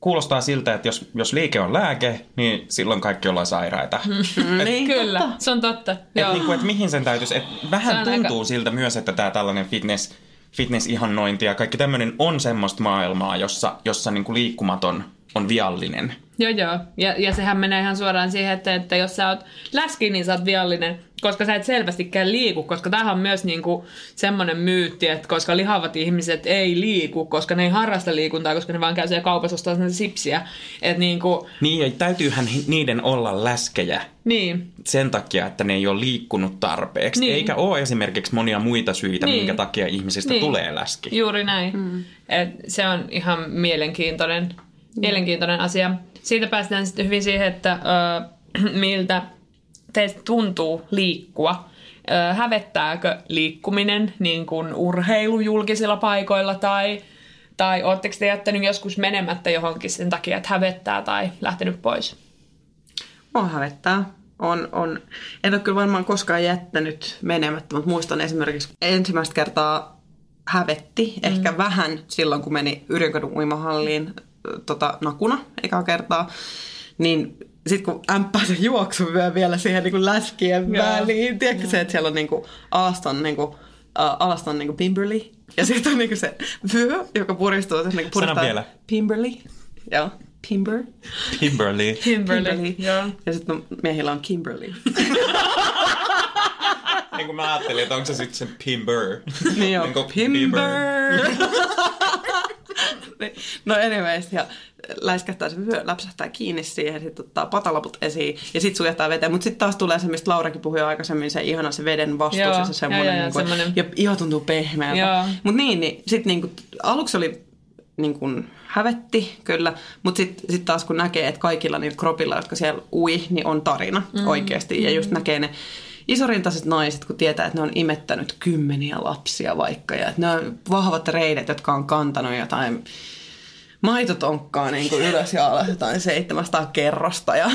kuulostaa siltä, että jos, jos liike on lääke, niin silloin kaikki ollaan sairaita.
Mm, et, niin, kyllä, totta. se on totta.
Et niin kuin, että mihin sen täytyisi, et vähän tuntuu aika... siltä myös, että tämä tällainen fitness, fitness-ihannointi ja kaikki tämmöinen on semmoista maailmaa, jossa, jossa niin kuin liikkumaton on viallinen.
Joo, joo. Ja, ja sehän menee ihan suoraan siihen, että, että jos sä oot läski, niin sä oot viallinen koska sä et selvästikään liiku, koska tämähän on myös niinku semmoinen myytti, että koska lihavat ihmiset ei liiku, koska ne ei harrasta liikuntaa, koska ne vaan käy siellä kaupassa ostaa sipsiä. Et niinku...
Niin, ja täytyyhän niiden olla läskejä.
Niin.
Sen takia, että ne ei ole liikkunut tarpeeksi. Niin. Eikä ole esimerkiksi monia muita syitä, niin. minkä takia ihmisistä niin. tulee läski.
Juuri näin. Mm. Et se on ihan mielenkiintoinen. Mielenkiintoinen asia. Siitä päästään sitten hyvin siihen, että ö, miltä teistä tuntuu liikkua? Ö, hävettääkö liikkuminen niin kuin urheilu julkisilla paikoilla tai, tai oletteko te jättänyt joskus menemättä johonkin sen takia, että hävettää tai lähtenyt pois?
On hävettää. On, on. En ole kyllä varmaan koskaan jättänyt menemättä, mutta muistan esimerkiksi ensimmäistä kertaa hävetti, mm. ehkä vähän silloin, kun meni Yrjönkadun uimahalliin tota, nakuna ekaa kertaa, niin sitten kun ämppää se juoksuvyö vielä siihen niin kuin läskien Joo. väliin, tiedätkö se, että siellä on niin kuin alaston, niin kuin, uh, alaston niin kuin Pimberley, ja sitten on niin kuin se vyö, joka puristuu. Se, niin
Sano vielä.
Pimberley. Joo. Pimber.
Pimberley.
Pimberley, Pimberley. joo.
Ja sitten miehillä on Kimberley.
niin kuin mä ajattelin, että onko se sitten se Pimber.
Niin joo, niin Pimber. no anyways, ja läiskähtää se vyö, läpsähtää kiinni siihen, sitten ottaa patalaput esiin ja sitten sujahtaa veteen. Mutta sitten taas tulee se, mistä Laurakin puhui aikaisemmin, se ihana se veden vastus Joo, ja se semmoinen, joo, joo, niin kuin, semmoinen. ja iho tuntuu pehmeältä. Mutta niin, niin sitten niin kuin, aluksi oli niin kuin, hävetti kyllä, mutta sitten sit taas kun näkee, että kaikilla niillä kropilla, jotka siellä ui, niin on tarina mm. oikeasti. Ja just näkee ne isorintaiset naiset, kun tietää, että ne on imettänyt kymmeniä lapsia vaikka, ja että ne on vahvat reidet, jotka on kantanut jotain maitotonkkaa niin kuin ylös ja alas jotain 700 kerrosta. Ja...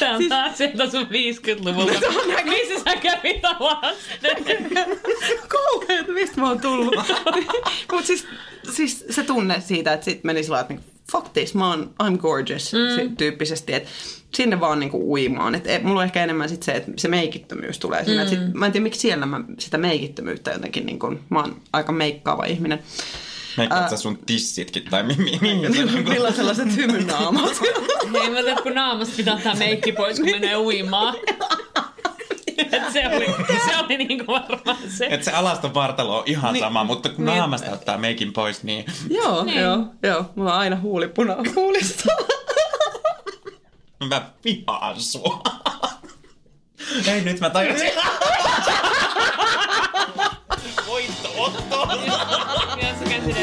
Tämä on siis... taas sieltä sun 50-luvulta. No, Missä sä kävit alasten?
Kauheet, mistä mä oon tullut. Mutta siis, siis, se tunne siitä, että sit meni sillä että niin, fuck this, mä oon, I'm gorgeous mm. tyyppisesti, että sinne vaan niinku uimaan. Et, et, mulla on ehkä enemmän sit se, että se meikittömyys tulee siinä. Mm. Sit, mä en tiedä, miksi siellä mä sitä meikittömyyttä jotenkin, niinku, mä oon aika meikkaava ihminen.
Meikkaat sä sun tissitkin tai mi- mi- mi-
Millä on sellaiset hymynaamat?
Ei mä tiedä, kun naamasta pitää ottaa meikki pois, kun menee uimaan. Et se oli, se oli niinku varmaan se.
Että se alaston vartalo on ihan niin, sama, mutta kun
niin.
naamasta ottaa meikin pois, niin
Joo,
Niin.
joo, joo. Mulla on aina huulipuna huulista.
Mä vihaan sua. Ei nyt mä tajusin. Voitto Otto.
Ja.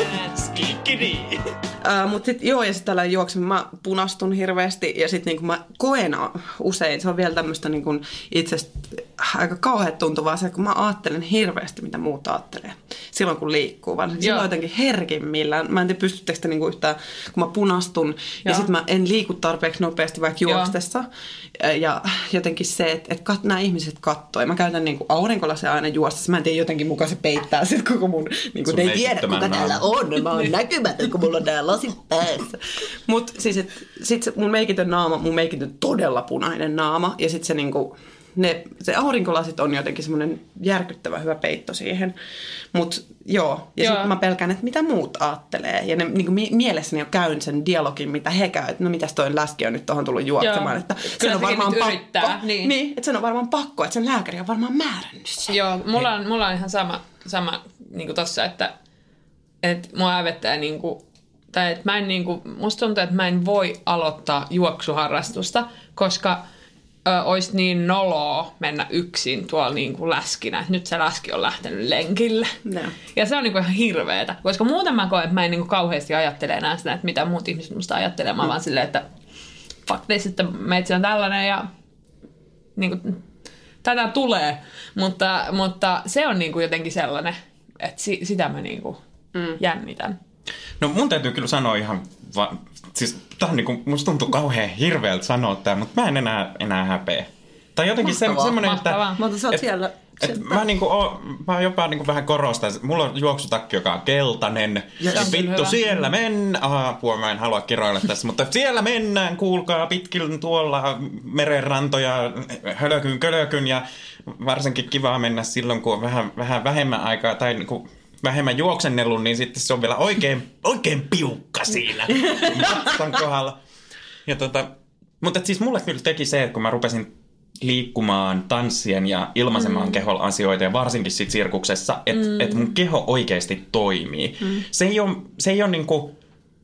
Kikkiri.
Uh, mutta sitten joo, ja sitten tällä juoksen mä punastun hirveästi, ja sitten niinku mä koen usein, se on vielä tämmöistä niinku itsestä aika kauhean tuntuvaa se, kun mä ajattelen hirveästi, mitä muut ajattelee. Silloin kun liikkuu, vaan silloin
Joo.
jotenkin herkimmillään. Mä en tiedä, pystyttekö te niinku yhtään, kun mä punastun, ja
Joo.
sitten mä en liiku tarpeeksi nopeasti vaikka
Joo.
juokstessa. Ja jotenkin se, että, että kat, nämä ihmiset kattoo. Ja mä käytän niinku aurinkolasia aina juostessa. Mä en tiedä, jotenkin mukaan se peittää sit koko mun, niinku, ne ei tiedä, kuka täällä on. Mä oon näkymätön, kun mulla on nää lasit päässä. Mut siis, et, sit se mun meikitön naama, mun meikitön todella punainen naama. Ja sit se niinku, ne, se aurinkolasit on jotenkin semmoinen järkyttävä hyvä peitto siihen. Mut joo, ja
Joo.
sitten mä pelkään, että mitä muut ajattelee. Ja ne niinku, mi- mielessäni jo käyn sen dialogin, mitä he käy. Että no mitäs toi läski on nyt tuohon tullut juoksemaan.
Joo.
Että
Kyllä
sen on varmaan pakko.
yrittää, niin.
niin, että sen on varmaan pakko, että sen lääkäri on varmaan määrännyt sen.
Joo, mulla on, mulla on ihan sama, sama niin tossa, että, että mua hävettää niinku, tai että mä en niinku, musta tuntuu, että mä en voi aloittaa juoksuharrastusta, koska ö, olisi niin noloa mennä yksin tuolla niinku läskinä, että nyt se läski on lähtenyt lenkille.
Joo.
Ja se on niinku ihan hirveetä, koska muuten mä koen, että mä en niinku kauheasti ajattele enää sitä, että mitä muut ihmiset musta ajattelee, mä mm. vaan silleen, että fuck this, että meitsi on tällainen ja niin kuin, tätä tulee, mutta, mutta se on niin kuin jotenkin sellainen, että si, sitä mä niin kuin mm. jännitän.
No mun täytyy kyllä sanoa ihan, va- siis tää on niinku, musta tuntuu kauhean hirveältä sanoa tää, mutta mä en enää, enää häpeä. Tai jotenkin se,
Mahtavaa,
semmoinen, että...
mahtavaa.
Mutta sä oot
et-
siellä-
Et mä, niinku oon, mä jopa niinku vähän korostan, mulla on juoksutakki, joka on keltainen. Ja,
Se on kyllä
vittu,
hyvä.
siellä mennään. Apua, mä en halua kiroilla tässä, mutta siellä mennään, kuulkaa, pitkin tuolla merenrantoja, hölökyn, kölökyn ja varsinkin kivaa mennä silloin, kun on vähän, vähän vähemmän aikaa tai niinku vähemmän juoksennellut, niin sitten se on vielä oikein, oikein piukka siinä matkan kohdalla. Ja tota, mutta siis mulle kyllä teki se, että kun mä rupesin liikkumaan, tanssien ja ilmaisemaan mm. keholla asioita ja varsinkin sit sirkuksessa, että mm. et mun keho oikeasti toimii. Mm. Se ei ole, se ei ole niinku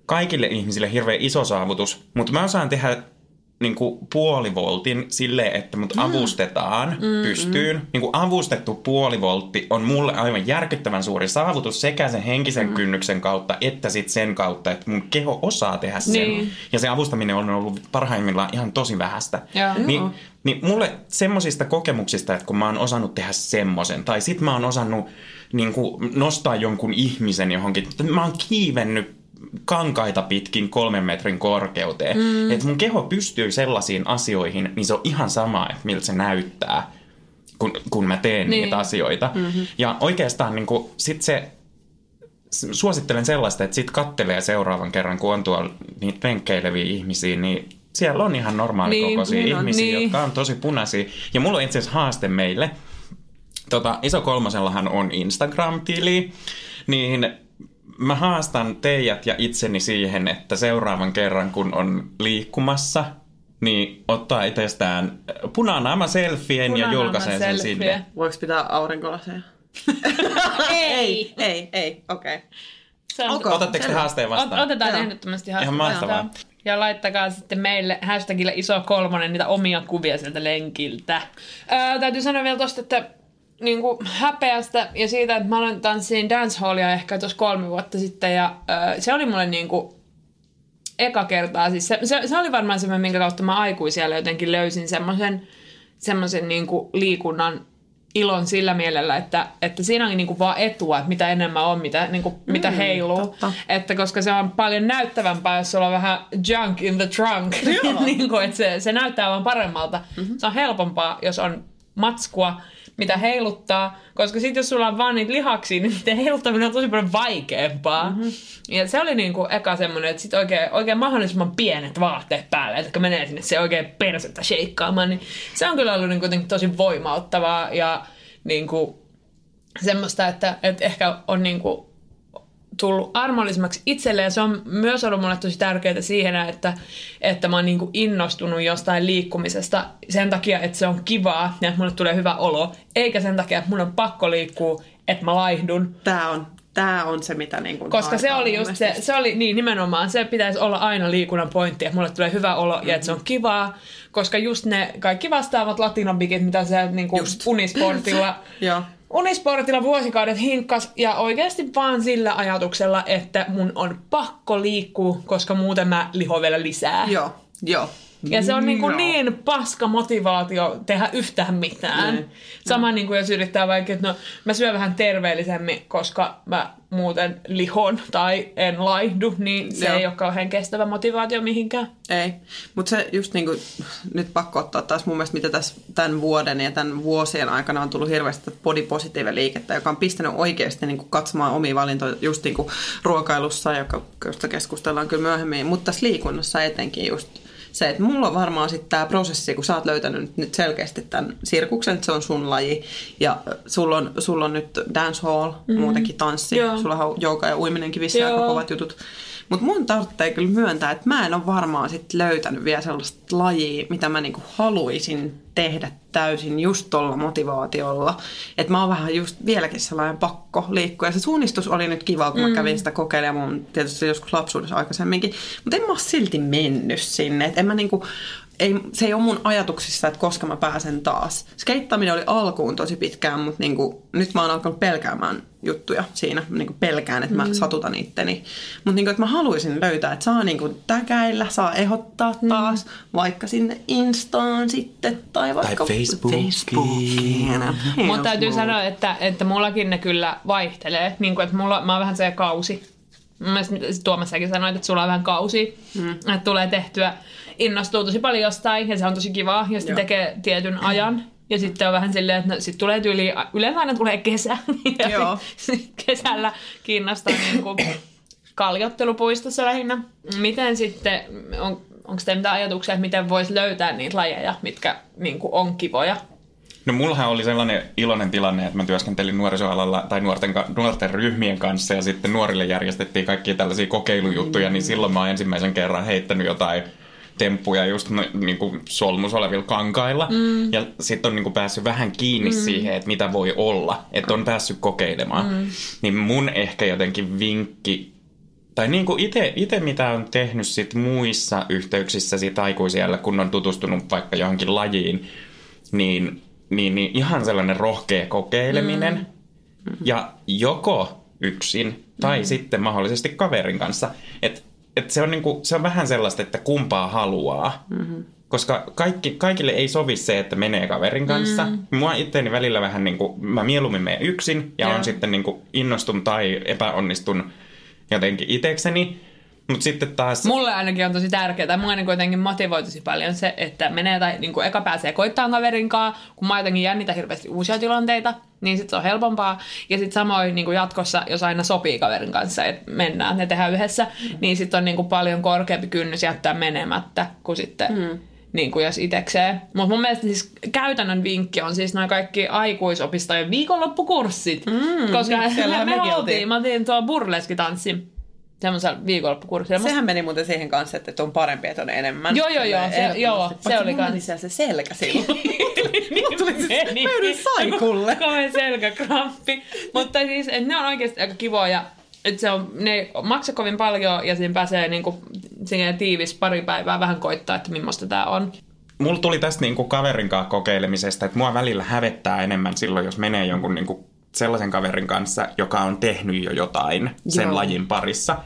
kaikille ihmisille hirveän iso saavutus, mutta mä osaan tehdä niinku puolivoltin silleen, että mut avustetaan mm, pystyyn. Mm. Niinku avustettu puolivoltti on mulle aivan järkyttävän suuri saavutus sekä sen henkisen mm. kynnyksen kautta että sit sen kautta, että mun keho osaa tehdä sen.
Niin.
Ja se avustaminen on ollut parhaimmillaan ihan tosi vähäistä. Niin,
Joo.
niin mulle semmosista kokemuksista, että kun mä oon osannut tehdä semmosen, tai sit mä oon osannut niin kuin, nostaa jonkun ihmisen johonkin, mä oon kiivennyt kankaita pitkin kolmen metrin korkeuteen. Mm. Että mun keho pystyy sellaisiin asioihin, niin se on ihan sama, että miltä se näyttää, kun, kun mä teen niin. Niitä asioita. Mm-hmm. Ja oikeastaan niin kuin, sit se suosittelen sellaista, että sit kattelee seuraavan kerran, kun on tuolla niitä lenkkeileviä ihmisiä, niin siellä on ihan normaalikokoisia
Niin,
niin, ihmisiä,
niin.
jotka on tosi punaisia. Ja mulla on itse asiassa haaste meille. Tota, iso kolmosellahan on Instagram-tili, niin mä haastan teidät ja itseni siihen, että seuraavan kerran, kun on liikkumassa, niin ottaa itsestään punanaama selfien ja
Punanaama
julkaisee sen sinne.
Voiko pitää aurinkolaseja?
Ei!
Ei, ei, okei. Okay. Okay.
Otatteko te
Selvä.
haasteen vastaan?
Ot- otetaan
Joo.
ehdottomasti
Ihan
haastaa.
mahtavaa.
Ja laittakaa sitten meille hashtagille iso kolmonen niitä omia kuvia sieltä lenkiltä. Ää, täytyy sanoa vielä tosta, että niin kuin häpeästä ja siitä, että mä aloin tanssiin dancehallia ehkä tuossa kolme vuotta sitten ja ää, se oli mulle niin kuin eka kertaa. Siis se, se, se oli varmaan semmoinen, minkä kautta mä aikuisiellä jotenkin löysin semmoisen semmoisen niin kuin liikunnan ilon sillä mielellä, että, että siinä on niin kuin vaan etua, että mitä enemmän on, mitä, niin kuin, mitä heiluu.
totta.
Että koska se on paljon näyttävämpää, jos sulla on vähän junk in the trunk. niin kuin, että se, se näyttää vaan paremmalta. Mm-hmm. Se on helpompaa, jos on matskua, mitä heiluttaa, koska sitten jos sulla on vaan niitä lihaksia, niin niiden heiluttaminen on tosi paljon vaikeampaa. Mm-hmm. Ja se oli niinku eka semmoinen, että sit oikein, oikein mahdollisimman pienet vaatteet päälle, että kun menee sinne se oikein persettä sheikkaamaan, niin se on kyllä ollut niinku tosi voimauttavaa ja niinku semmoista, että, että ehkä on niinku tullut armollisemmaksi itselleen. Se on myös ollut mulle tosi tärkeää siihen, että, että mä oon niin innostunut jostain liikkumisesta sen takia, että se on kivaa ja että mulle tulee hyvä olo, eikä sen takia, että mun on pakko liikkua, että mä laihdun.
Tämä on, tää on se, mitä niin kuin
Koska se oli just se, se oli niin nimenomaan, se pitäisi olla aina liikunnan pointti, että mulle tulee hyvä olo ja että se on kivaa, koska just ne kaikki vastaavat latinobikit, mitä se niin kuin unisportilla
Joo.
Unisportilla vuosikaudet hinkkas ja oikeasti vaan sillä ajatuksella, että mun on pakko liikkua, koska muuten mä lihoin vielä lisää.
Joo, joo.
Ja se on niin, kuin
Joo.
niin paska motivaatio tehdä yhtään mitään.
Niin.
Sama niin kuin jos yrittää vaikka, että no mä syön vähän terveellisemmin, koska mä muuten lihon tai en laihdu, niin se
Joo.
ei ole kauhean kestävä motivaatio mihinkään.
Ei, mutta se just niin kuin, nyt pakko ottaa taas mun mielestä, mitä tässä tämän vuoden ja tämän vuosien aikana on tullut hirveästi body positive liikettä, joka on pistänyt oikeasti niin kuin katsomaan omia valintoja just niin kuin ruokailussa, joka, josta keskustellaan kyllä myöhemmin, mutta tässä liikunnassa etenkin just se, että mulla on varmaan sitten tämä prosessi, kun sä oot löytänyt nyt- selkeästi tämän sirkuksen, että se on sun laji, ja sulla on, sulla on nyt dancehall, mm-hmm. muutenkin tanssi,
Joo.
sulla on jouka ja uiminenkin vissiin aika kovat jutut. Mutta mun tarvitsee kyllä myöntää, että mä en ole varmaan sit löytänyt vielä sellaista lajia, mitä mä niinku haluaisin tehdä täysin just tuolla motivaatiolla. Että mä oon vähän just vieläkin sellainen pakko liikkua. Ja se suunnistus oli nyt kiva, kun mä kävin sitä kokeilemaan tietysti joskus lapsuudessa aikaisemminkin. Mutta en mä silti mennyt sinne. Et en mä niinku, ei, se ei ole mun ajatuksissa, että koska mä pääsen taas. Skeittaaminen oli alkuun tosi pitkään, mutta niinku, nyt mä oon alkanut pelkäämään juttuja siinä. Niinku pelkään, että mä satutan itteni. Mutta niinku, että mä haluaisin löytää, että saa niinku täkäillä, saa ehdottaa taas, vaikka sinne Instaan sitten, tai vaikka
Facebookiin.
Facebookiin.
Mutta täytyy sanoa, että, että mullakin ne kyllä vaihtelee. Niin kuin, että mulla, mä oon vähän se kausi. Mielestäni Tuomas säkin sanoit, että sulla on vähän kausi. Mm. Että tulee tehtyä, innostuu tosi paljon jostain ja se on tosi kivaa. Ja sitten tekee tietyn ajan. Ja sitten on vähän silleen, että no, sit tulee tyyli, yleensä aina tulee kesä. Ja
Joo.
sit, kesällä kiinnostaa niin kuin kaljottelupuistossa lähinnä. Miten sitten, on, onko teillä mitään ajatuksia, että miten voisi löytää niitä lajeja, mitkä niin kuin on kivoja?
No mullahan oli sellainen iloinen tilanne, että mä työskentelin nuorisoalalla tai nuorten, nuorten ryhmien kanssa ja sitten nuorille järjestettiin kaikkia tällaisia kokeilujuttuja, niin silloin mä oon ensimmäisen kerran heittänyt jotain temppuja just no, niin kuin solmus olevilla kankailla. Mm. Ja sitten on niin kuin päässyt vähän kiinni mm. siihen, että mitä voi olla. Että on päässyt kokeilemaan. Mm. Niin mun ehkä jotenkin vinkki tai niin kuin itse mitä on tehnyt sit muissa yhteyksissä sit aikuisiellä, kun on tutustunut vaikka johonkin lajiin, niin, niin, niin ihan sellainen rohkea kokeileminen. Mm. Ja joko yksin tai mm. sitten mahdollisesti kaverin kanssa. Että et se, on niinku, se on vähän sellaista, että kumpaa haluaa. Mm-hmm. Koska kaikki, kaikille ei sovi se, että menee kaverin kanssa. Mm. Mua itteeni välillä vähän niin kuin, mä mieluummin menen yksin ja
Joo.
on sitten niin kuin innostun tai epäonnistun jotenkin itekseni. Mutta sitten taas...
Mulle ainakin on tosi tärkeää. Mua niin jotenkin motivoi tosi paljon se, että menee tai niin eka pääsee koittamaan kaverin kanssa, kun mä jotenkin jännitän hirveästi uusia tilanteita, niin sitten se on helpompaa. Ja sitten samoin niin jatkossa, jos aina sopii kaverin kanssa, että mennään ja tehdään yhdessä, mm. niin sitten on niin kuin paljon korkeampi kynnys jättää menemättä kuin sitten mm. niin kuin jos itekseen. Mutta mun mielestä siis käytännön vinkki on siis noin kaikki aikuisopistojen viikonloppukurssit. Mm, koska me oltiin, mä otin tuo burleskitanssin semmoisella viikonloppukurssilla.
Sehän meni muuten siihen kanssa, että on parempi, että on enemmän.
Joo, joo, joo, se- joo, se oli
mulla
kans.
meni siellä se selkä silloin. Mulla tuli siis,
Meni.
mä joudun saikulle.
Kauhean selkäkramppi. Mutta siis, että ne on oikeasti aika kivoja. Että se on, ne maksaa kovin paljon ja siinä pääsee niinku, siihen tiivis pari päivää vähän koittaa, että millaista tää on.
Mulla tuli tästä niinku kaverin kanssa kokeilemisesta, että mua välillä hävettää enemmän silloin, jos menee jonkun niinku sellaisen kaverin kanssa, joka on tehnyt jo jotain sen
Joo.
lajin parissa.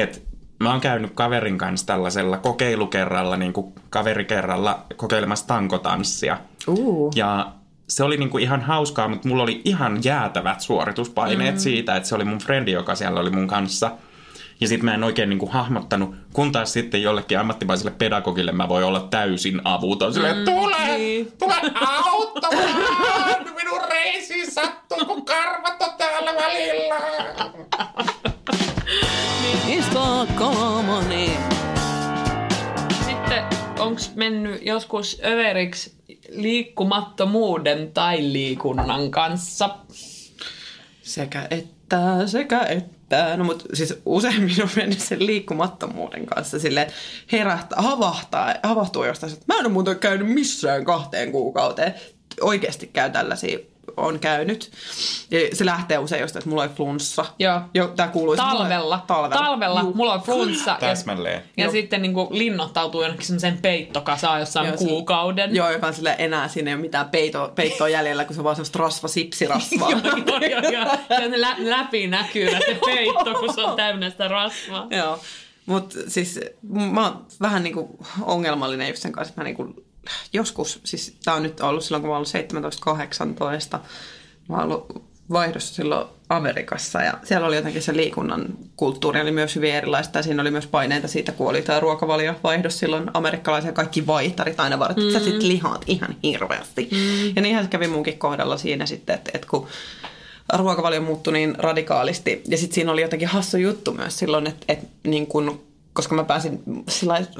Et mä oon käynyt kaverin kanssa tällaisella kokeilukerralla, niinku kaverikerralla kokeilemassa tankotanssia.
Uh.
Ja se oli niinku ihan hauskaa, mutta mulla oli ihan jäätävät suorituspaineet mm. siitä, että se oli mun frendi, joka siellä oli mun kanssa. Ja sitten mä en oikein niinku hahmottanut, kun taas sitten jollekin ammattimaiselle pedagogille mä voin olla täysin avuton. Silleen, mm, tule,
niin.
tule auttamaan! Minun reisiin sattuu, kun karvat on täällä välillä.
Sitten onko mennyt joskus överiksi liikkumattomuuden tai liikunnan kanssa?
Sekä että, sekä että. No mutta siis useimmin on mennyt sen liikkumattomuuden kanssa että herähtää, havahtaa, havahtuu jostain, että mä en ole muuten käynyt missään kahteen kuukauteen. Oikeasti käy tällaisia on käynyt. Ja se lähtee usein jostain, että mulla on flunssa.
Joo.
Jo, tää kuuluu
Talvella.
Talvella.
Talvella
Juu.
mulla on flunssa. ja,
Täsmälleen.
ja
Joo.
sitten niin kuin linnoittautuu jonnekin semmoiseen peittokasaan jossain
Joo,
kuukauden.
Joo, joka on sille enää sinne ei ole mitään peito, peittoa jäljellä, kun se on vaan semmoista rasva, sipsirasvaa.
joo, joo, joo. Ja ne lä- läpi näkyy se peitto, kun se on täynnä sitä rasvaa.
Joo. Mutta siis mä oon vähän niinku ongelmallinen just sen kanssa, että mä niinku joskus, siis tää on nyt ollut silloin, kun mä ollut 17-18, mä oon ollut vaihdossa silloin Amerikassa ja siellä oli jotenkin se liikunnan kulttuuri oli myös hyvin erilaista ja siinä oli myös paineita siitä, kun oli tämä ruokavaliovaihdos silloin amerikkalaisia kaikki vaihtarit aina vaan, että mm. sä sit lihaat ihan hirveästi. Mm. Ja niinhän se kävi munkin kohdalla siinä sitten, että, että kun ruokavalio muuttui niin radikaalisti. Ja sitten siinä oli jotenkin hassu juttu myös silloin, että, että niin kun, koska mä pääsin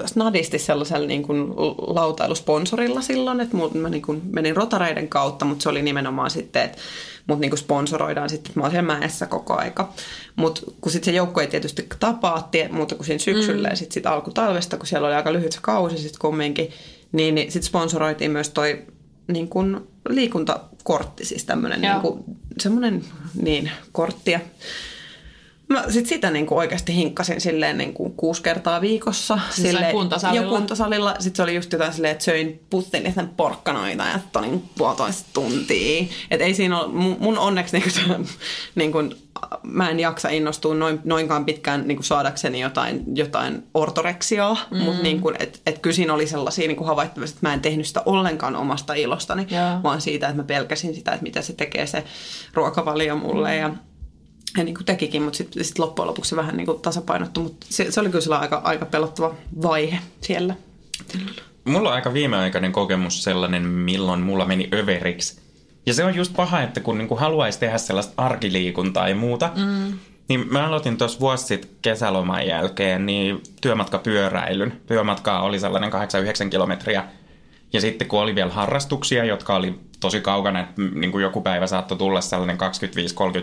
snadisti sellaisella niin kun lautailusponsorilla silloin, että mä niin kun menin rotareiden kautta, mutta se oli nimenomaan sitten, että mut niin kun sponsoroidaan sitten, että mä oon siellä mäessä koko aika. Mutta kun sitten se joukko ei tietysti tapaa tie, muuta kuin siinä syksyllä mm. ja sitten sit alkutalvesta, kun siellä oli aika lyhyt se kausi sitten kumminkin, niin, niin sitten sponsoroitiin myös toi niin kuin liikuntakortti, siis tämmöinen niin kuin, semmoinen niin, kortti. Mä sit sitä niin kuin oikeasti hinkkasin silleen niin kuin kuusi kertaa viikossa.
Siis jossain kuntosalilla?
Jo kuntosalilla. Sitten se oli just jotain silleen, että söin puttillisen porkkanoita ja tonin puolitoista tuntia. Et ei siinä ole, mun, mun onneksi niin kuin, niin kuin, mä en jaksa innostua noin, noinkaan pitkään niin kuin saadakseni jotain, jotain ortoreksiaa. Mm. Mutta niin kuin, et, et kyllä siinä oli sellaisia niin kuin havaittavasti, että mä en tehnyt sitä ollenkaan omasta ilostani.
Joo.
Vaan siitä, että mä pelkäsin sitä, että mitä se tekee se ruokavalio mulle. Ja, ja niin kuin tekikin, mutta sitten sit loppujen lopuksi se vähän niin kuin tasapainottui, mutta se, se oli kyllä aika, aika pelottava vaihe siellä.
Mulla on aika viimeaikainen kokemus sellainen, milloin mulla meni överiksi. Ja se on just paha, että kun niinku haluaisi tehdä sellaista arkiliikuntaa ja muuta, mm. niin mä aloitin tuossa vuosi sitten kesäloman jälkeen niin työmatkapyöräilyn. Työmatkaa oli sellainen 8-9 kilometriä. Ja sitten kun oli vielä harrastuksia, jotka oli tosi kaukana, että niin kuin joku päivä saattoi tulla sellainen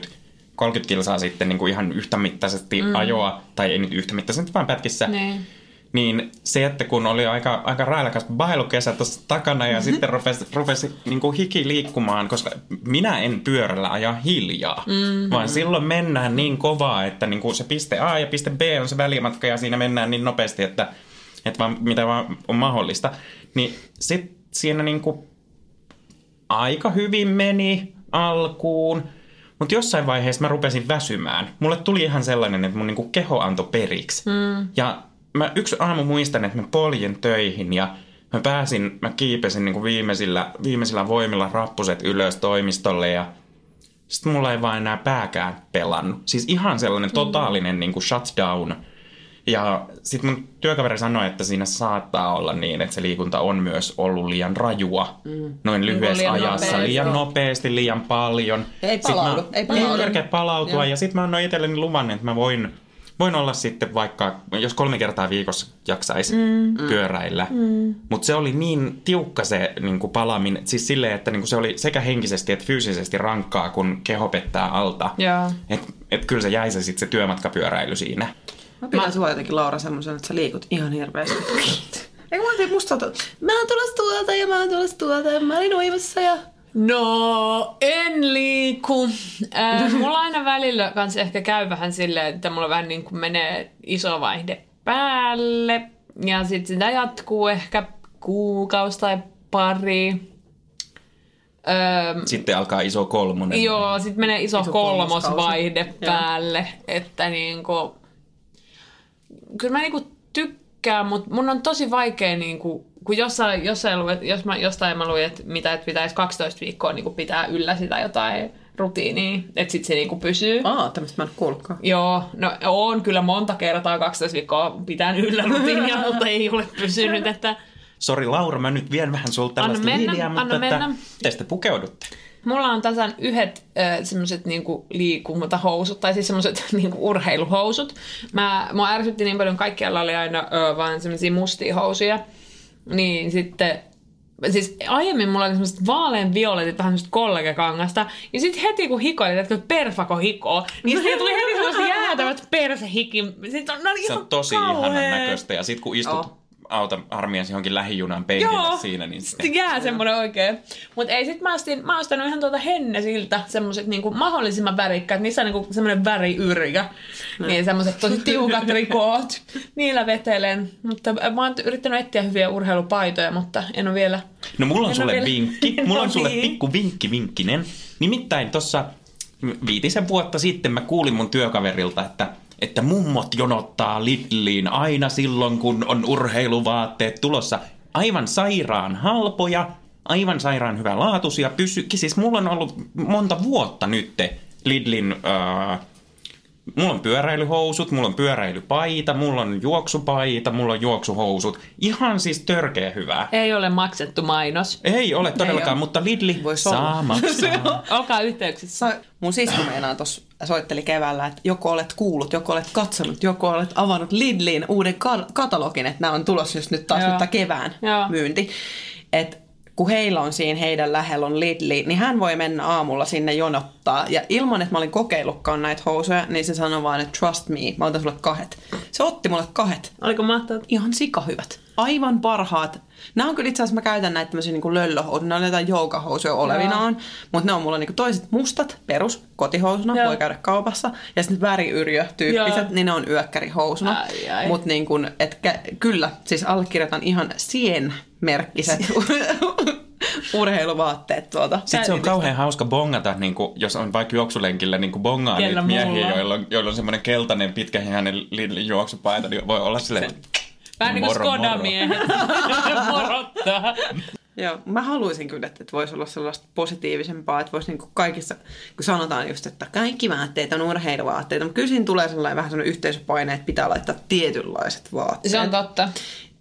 25-30 30 kilsaa sitten niin kuin ihan yhtämittaisesti mm. ajoa, tai ei nyt yhtämittaisesti, vaan pätkissä.
Niin.
Niin se, että kun oli aika, aika railakas bailukesä tuossa takana ja sitten rupesi, rupesi niin kuin hiki liikkumaan, koska minä en pyörällä aja hiljaa, mm-hmm. vaan silloin mennään niin kovaa, että niin kuin se piste A ja piste B on se välimatka ja siinä mennään niin nopeasti, että, että vaan, mitä vaan on mahdollista. Niin sitten siinä niin kuin aika hyvin meni alkuun, mutta jossain vaiheessa mä rupesin väsymään. Mulle tuli ihan sellainen, että mun niinku keho antoi periksi. Mm. Ja mä yksi aamu muistan, että mä poljen töihin ja mä pääsin, mä kiipesin niinku viimeisillä, viimeisillä voimilla rappuset ylös toimistolle ja sitten mulla ei vaan enää pääkään pelannut. Siis ihan sellainen totaalinen niinku shutdown. Ja sitten mun työkaveri sanoi, että siinä saattaa olla niin, että se liikunta on myös ollut liian rajua. Mm. Noin lyhyessä
liian
ajassa,
nopeasti.
liian nopeasti, liian paljon.
Ei palaudu,
mä,
ei palaudu.
kerkeä palautua.
Joo.
Ja sitten mä annoin itselleni luvan, että mä voin, voin olla sitten vaikka, jos kolme kertaa viikossa jaksaisi mm. pyöräillä. Mm. Mutta se oli niin tiukka se niin kuin palaaminen, siis silleen, että niin kuin se oli sekä henkisesti että fyysisesti rankkaa, kun keho pettää alta. Että et kyllä se jäi se sitten se työmatkapyöräily siinä.
Mä pidän mä... sua jotenkin Laura semmoisen, että sä liikut ihan hirveästi. Eikö mä ajattelin, musta tuntuu, mä oon tulossa tuolta ja mä oon tulossa tuolta ja mä olin uimassa ja...
No, en liiku. Äh, mulla aina välillä kans ehkä käy vähän silleen, että mulla vähän niin kuin menee iso vaihde päälle. Ja sitten sitä jatkuu ehkä kuukausi tai pari.
Sitten alkaa iso kolmonen.
Joo, sitten menee iso,
Iso
kolmosvaihde
kolmoskausi. Joo.
päälle, että niinku, kyllä mä niinku tykkään, mutta mun on tosi vaikea niinku, kun jossain, jossain luet, jos mä, jostain mä luin, että mitä, että pitäisi 12 viikkoa niinku pitää yllä sitä jotain rutiinia, että sit se niinku pysyy.
Aa, tämmöistä mä en kuullutkaan.
Joo, no on kyllä monta kertaa 12 viikkoa pitää yllä rutiinia, mutta ei ole pysynyt, että
Sori Laura, mä nyt vien vähän sulta
Anna
tällaista
mennä,
hiiliä, mutta
anna
että,
mennä.
te pukeudutte?
Mulla on tasan yhdet äh, semmoiset niinku liikuntahousut, tai siis semmoiset niinku urheiluhousut. Mä, mua ärsytti niin paljon, kaikkialla oli aina ö, vaan semmoisia mustia housuja. Niin sitten, siis aiemmin mulla oli semmoiset vaalean violetit, vähän semmoista kollegakangasta. Ja sitten heti kun hikoili, että perfako hikoo, niin siihen tuli heti semmoista jäätävät persehiki. Sitten on, no
Se
ihan
on tosi
kauhea.
ihanan näköistä. Ja sit kun istut
Joo.
Auta armias johonkin lähijunan penkille
Joo.
siinä, niin
Sitten jää semmonen oikein. Mut ei sit mä ostin, mä ostanut ihan tuolta Hennesiltä semmoset niinku mahdollisimman värikkäät. Niissä on niinku semmonen väriyrjä. Niin semmoset tosi tiukat rikoot. Niillä vetelen. Mutta mä oon yrittänyt etsiä hyviä urheilupaitoja, mutta en ole vielä...
No mulla on sulle
vielä-
vinkki.
No
Mulla on sulle
niin.
pikku vinkki vinkkinen. Nimittäin tuossa viitisen vuotta sitten mä kuulin mun työkaverilta, että että mummot jonottaa Lidliin aina silloin, kun on urheiluvaatteet tulossa. Aivan sairaan halpoja, aivan sairaan hyvälaatuisia. Pysy, siis mulla on ollut monta vuotta nyt Lidlin... Äh, Mulla on pyöräilyhousut, mulla on pyöräilypaita, mulla on juoksupaita, mulla on juoksuhousut. Ihan siis törkeä hyvää.
Ei ole maksettu mainos.
Ei ole todellakaan,
ole.
mutta Lidli
Vois
saa
olla.
maksaa.
Olkaa yhteyksissä.
Mun sisko meinaa tuossa soitteli keväällä, että joko olet kuullut, joko olet katsonut, joko olet avannut Lidlin uuden ka- katalogin, että nämä on tulossa just nyt taas
Joo.
nyt kevään
Joo.
myynti. Että kun heillä on siinä heidän lähellä on Lidli, niin hän voi mennä aamulla sinne jonottaa. Ja ilman, että mä olin kokeillutkaan näitä housuja, niin se sanoi vaan, että trust me, mä otan sulle kahet. Se otti mulle kahet.
Oliko mahtavaa?
Ihan sikahyvät. Aivan parhaat. Nämä on kyllä itse asiassa, mä käytän näitä tämmöisiä niin löllöhousuja. Ne on jotain joukahousuja olevinaan. Mutta ne on mulla niin toiset mustat, perus, kotihousuna.
Joo.
Voi käydä kaupassa. Ja sitten väriyrjö-tyyppiset,
Joo.
niin ne on yökkärihousuna. Mutta niin kuin, et kä- kyllä, siis allekirjoitan ihan sien-merkkiset urheiluvaatteet tuolta.
Sitten se on kauhean hauska bongata, niin kuin, jos on vaikka juoksulenkillä niin kuin bongaa
Kellä
niitä miehiä,
mulla.
joilla on, joilla on semmoinen keltainen pitkähihainen Lidlin juoksupaita, niin voi olla silleen,
Vähän niin kuin
moro.
Skoda-miehet. Morottaa.
Joo, mä haluaisin kyllä, että voisi olla sellaista positiivisempaa, että voisi niinku kaikissa, kun sanotaan just, että kaikki vaatteet on urheiluvaatteita, mutta kyllä siinä tulee sellainen vähän sellainen yhteisöpaine, että pitää laittaa tietynlaiset vaatteet.
Se on totta.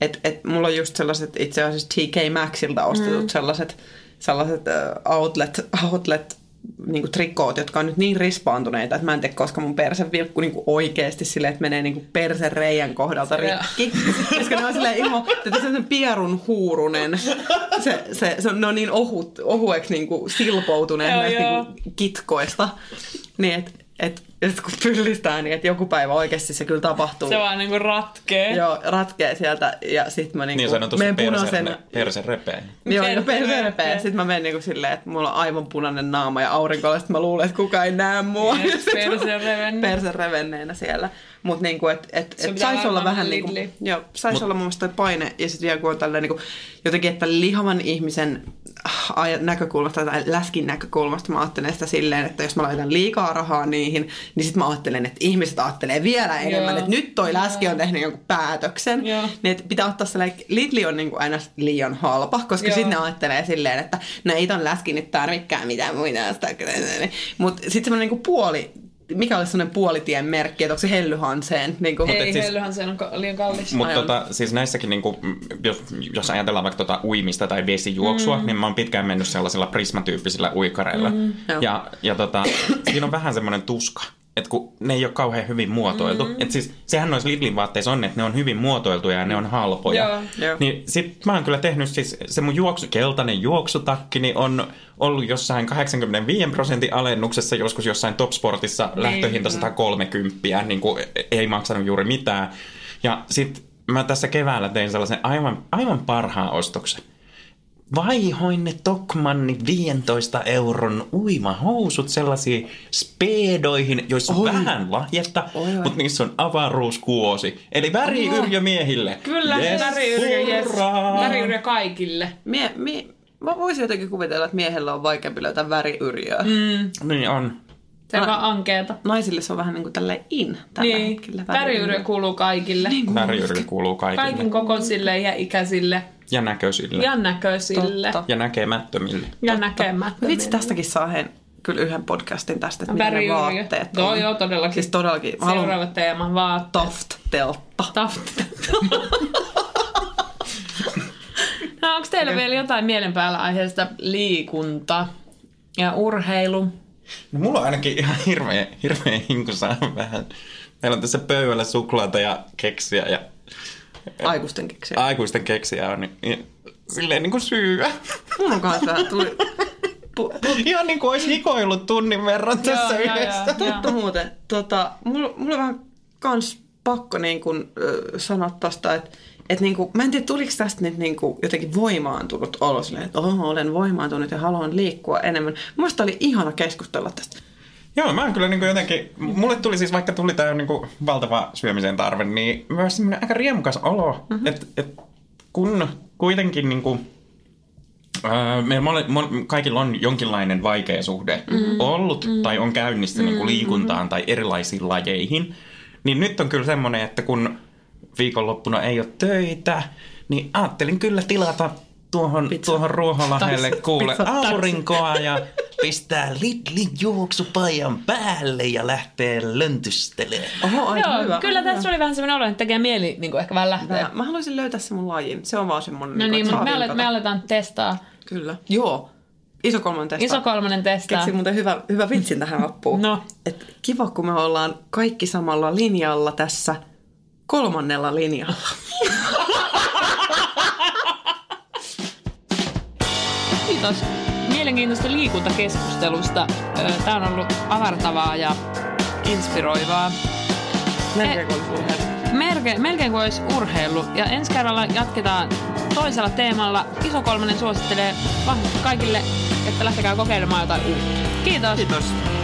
Et, et mulla on just sellaiset itse asiassa TK Maxilta ostetut mm. sellaiset, sellaiset uh, outlet, outlet niinku trikoot, jotka on nyt niin rispaantuneita, että mä en tiedä, koska mun perse vilkku niinku oikeasti silleen, että menee niinku persen reijän kohdalta rikki. koska ne on silleen ihan, että se on pierun huurunen. Se, se, se on, ne on niin ohut, ohueksi niinku silpoutuneet
Joo,
näistä
joo.
niinku kitkoista. Niin, että et, et kun pyllistää, niin että joku päivä oikeasti se kyllä tapahtuu.
Se vaan niinku ratkee.
Joo, ratkee sieltä ja sit mä niinku
niin sanotusti
menen
perse,
punaisen...
perse repeä.
Joo,
Perse
ja perse
repeä.
repeä. Sitten mä menen niinku silleen, että mulla on aivan punainen naama ja aurinko, ja sit mä luulen, että kukaan ei näe mua.
Yes,
Ja sit mä-
perse revenne.
Perse revenneenä siellä. Mutta niinku, että et, et
pitää
saisi olla vähän niinku, joo, sais olla mun mielestä toi paine, ja sitten vielä kun on tälleen niinku, jotenkin, että lihavan ihmisen näkökulmasta tai läskin näkökulmasta mä ajattelen sitä silleen, että jos mä laitan liikaa rahaa niihin, niin sitten mä ajattelen, että ihmiset ajattelee vielä enemmän,
Joo.
että nyt toi läski on tehnyt jonkun päätöksen.
Joo.
Niin että pitää ottaa sellainen, Lidli on niin kuin aina liian halpa, koska
Joo.
sitten ne ajattelee silleen, että no ei ton läski nyt tarvikään mitään muita. Mutta sitten semmoinen niin puoli, mikä olisi semmoinen puolitien merkki, että onko se hellyhanseen? Niin kuin,
Ei,
et siis-
hellyhän se on ka- liian kallis.
Mutta tota, siis näissäkin, niin kuin, jos, jos ajatellaan vaikka tota uimista tai vesijuoksua, mm. niin mä oon pitkään mennyt sellaisilla prismatyyppisillä uikareilla. Mm, ja ja tota, siinä on vähän semmoinen tuska, että kun ne ei ole kauhean hyvin muotoiltu. Mm. Et siis, sehän noissa Lidlin vaatteissa on, että ne on hyvin muotoiltuja ja ne on halpoja.
Joo.
Joo.
Niin sit mä oon kyllä tehnyt siis, se mun juoksu, keltainen juoksutakki, niin on ollut jossain 85 prosentin alennuksessa, joskus jossain Topsportissa
Niin,
lähtöhinta
kyllä.
130, niin kuin ei maksanut juuri mitään. Ja sit mä tässä keväällä tein sellaisen aivan, aivan parhaan ostoksen. Vaihoin ne Tokmanni 15 euron uimahousut sellaisiin speedoihin, joissa on
Oi.
vähän lahjetta,
Oi, oi.
mutta niissä on avaruuskuosi. Eli väriyrjö miehille.
Kyllä,
Yes,
väriyrjö, yes.
hurraa.
Väriyrjö kaikille.
mie, mie, mä voisin jotenkin kuvitella, että miehellä on vaikeampi löytää väriyrjöä. Mm.
Niin on.
Se on vaan ankeeta.
Naisille se on vähän niin kuin tälleen in tällä
Niin,
hetkellä.
väriyrjö kuuluu kaikille.
Niin
Väriyrjö kuuluu kaikille.
Kaikin kokoisille ja ikäisille
Ja näköisille.
ja näköisille
Totta.
ja näkemättömille.
ja näkemättömille.
Vitsi, tästäkin saa heen kyllä yhden podcastin tästä, että mitä ne
Väriyrjö.
vaatteet
Joo,
on.
joo, todellakin.
Siis todellakin. Mä haluan
Seuraava teema, vaatteet.
Toft-teltta.
Taft. no, onko teillä vielä jotain mielen päällä aiheesta liikunta ja urheilu?
No, mulla on ainakin ihan hirveä, hirveä hinku saa vähän. Meillä on tässä pöydällä suklaata ja keksiä ja
Aikuisten keksiä.
aikuisten keksiä on niin, niin, silleen niin kuin syyä.
Mun on kanssa vähän tuli...
Ihan niin kuin olisi hikoillut tunnin verran tässä
Joo, joo,
yhdessä.
joo.
Totta muuten. Tota, mulla, mulla on vähän kans pakko niin kun, ö, sanoa tosta, että et niin kuin, mä en tiedä, tuliko tästä nyt niin kuin jotenkin voimaantunut olo silleen, että oh, olen voimaantunut ja haluan liikkua enemmän. Musta oli ihana keskustella tästä.
Joo, mä kyllä niin kuin jotenkin, mulle tuli siis, vaikka tuli tää niin kuin valtava syömisen tarve, niin myös semmoinen aika riemukas olo, mm-hmm. että et kun kuitenkin niin kuin, ää, meillä mole, mo, kaikilla on jonkinlainen vaikea suhde mm-hmm. ollut mm-hmm. tai on käynnissä mm-hmm. niin kuin liikuntaan tai erilaisiin lajeihin, niin nyt on kyllä semmoinen, että kun viikonloppuna ei ole töitä, niin ajattelin kyllä tilata tuohon, tuohon Ruoholahdelle kuule aurinkoa ja pistää Lidlin juoksupajan päälle ja lähtee löntystelemään.
Oho, aika
Joo,
hyvä.
kyllä
aika
tässä oli vähän semmoinen olo, että tekee mieli niin kuin ehkä vähän lähteä.
Mä, mä haluaisin löytää se mun lajin. Se on vaan semmoinen.
No niin,
että
mutta me,
saa
ale,
vinkata.
me aletaan testaa.
Kyllä. Joo. Iso kolmonen testaa.
Iso kolmonen testaa.
Keksin muuten hyvä, hyvä vitsin tähän loppuun.
No.
Et kiva, kun me ollaan kaikki samalla linjalla tässä kolmannella linjalla.
Kiitos mielenkiintoista liikuntakeskustelusta. Tämä on ollut avartavaa ja inspiroivaa.
Melkein kuin olisi urheilu.
Melkein, melkein kuin olisi urheilu. Ja ensi kerralla jatketaan toisella teemalla. Iso kolmonen suosittelee kaikille, että lähtekää kokeilemaan jotain uutta. Kiitos.
Kiitos.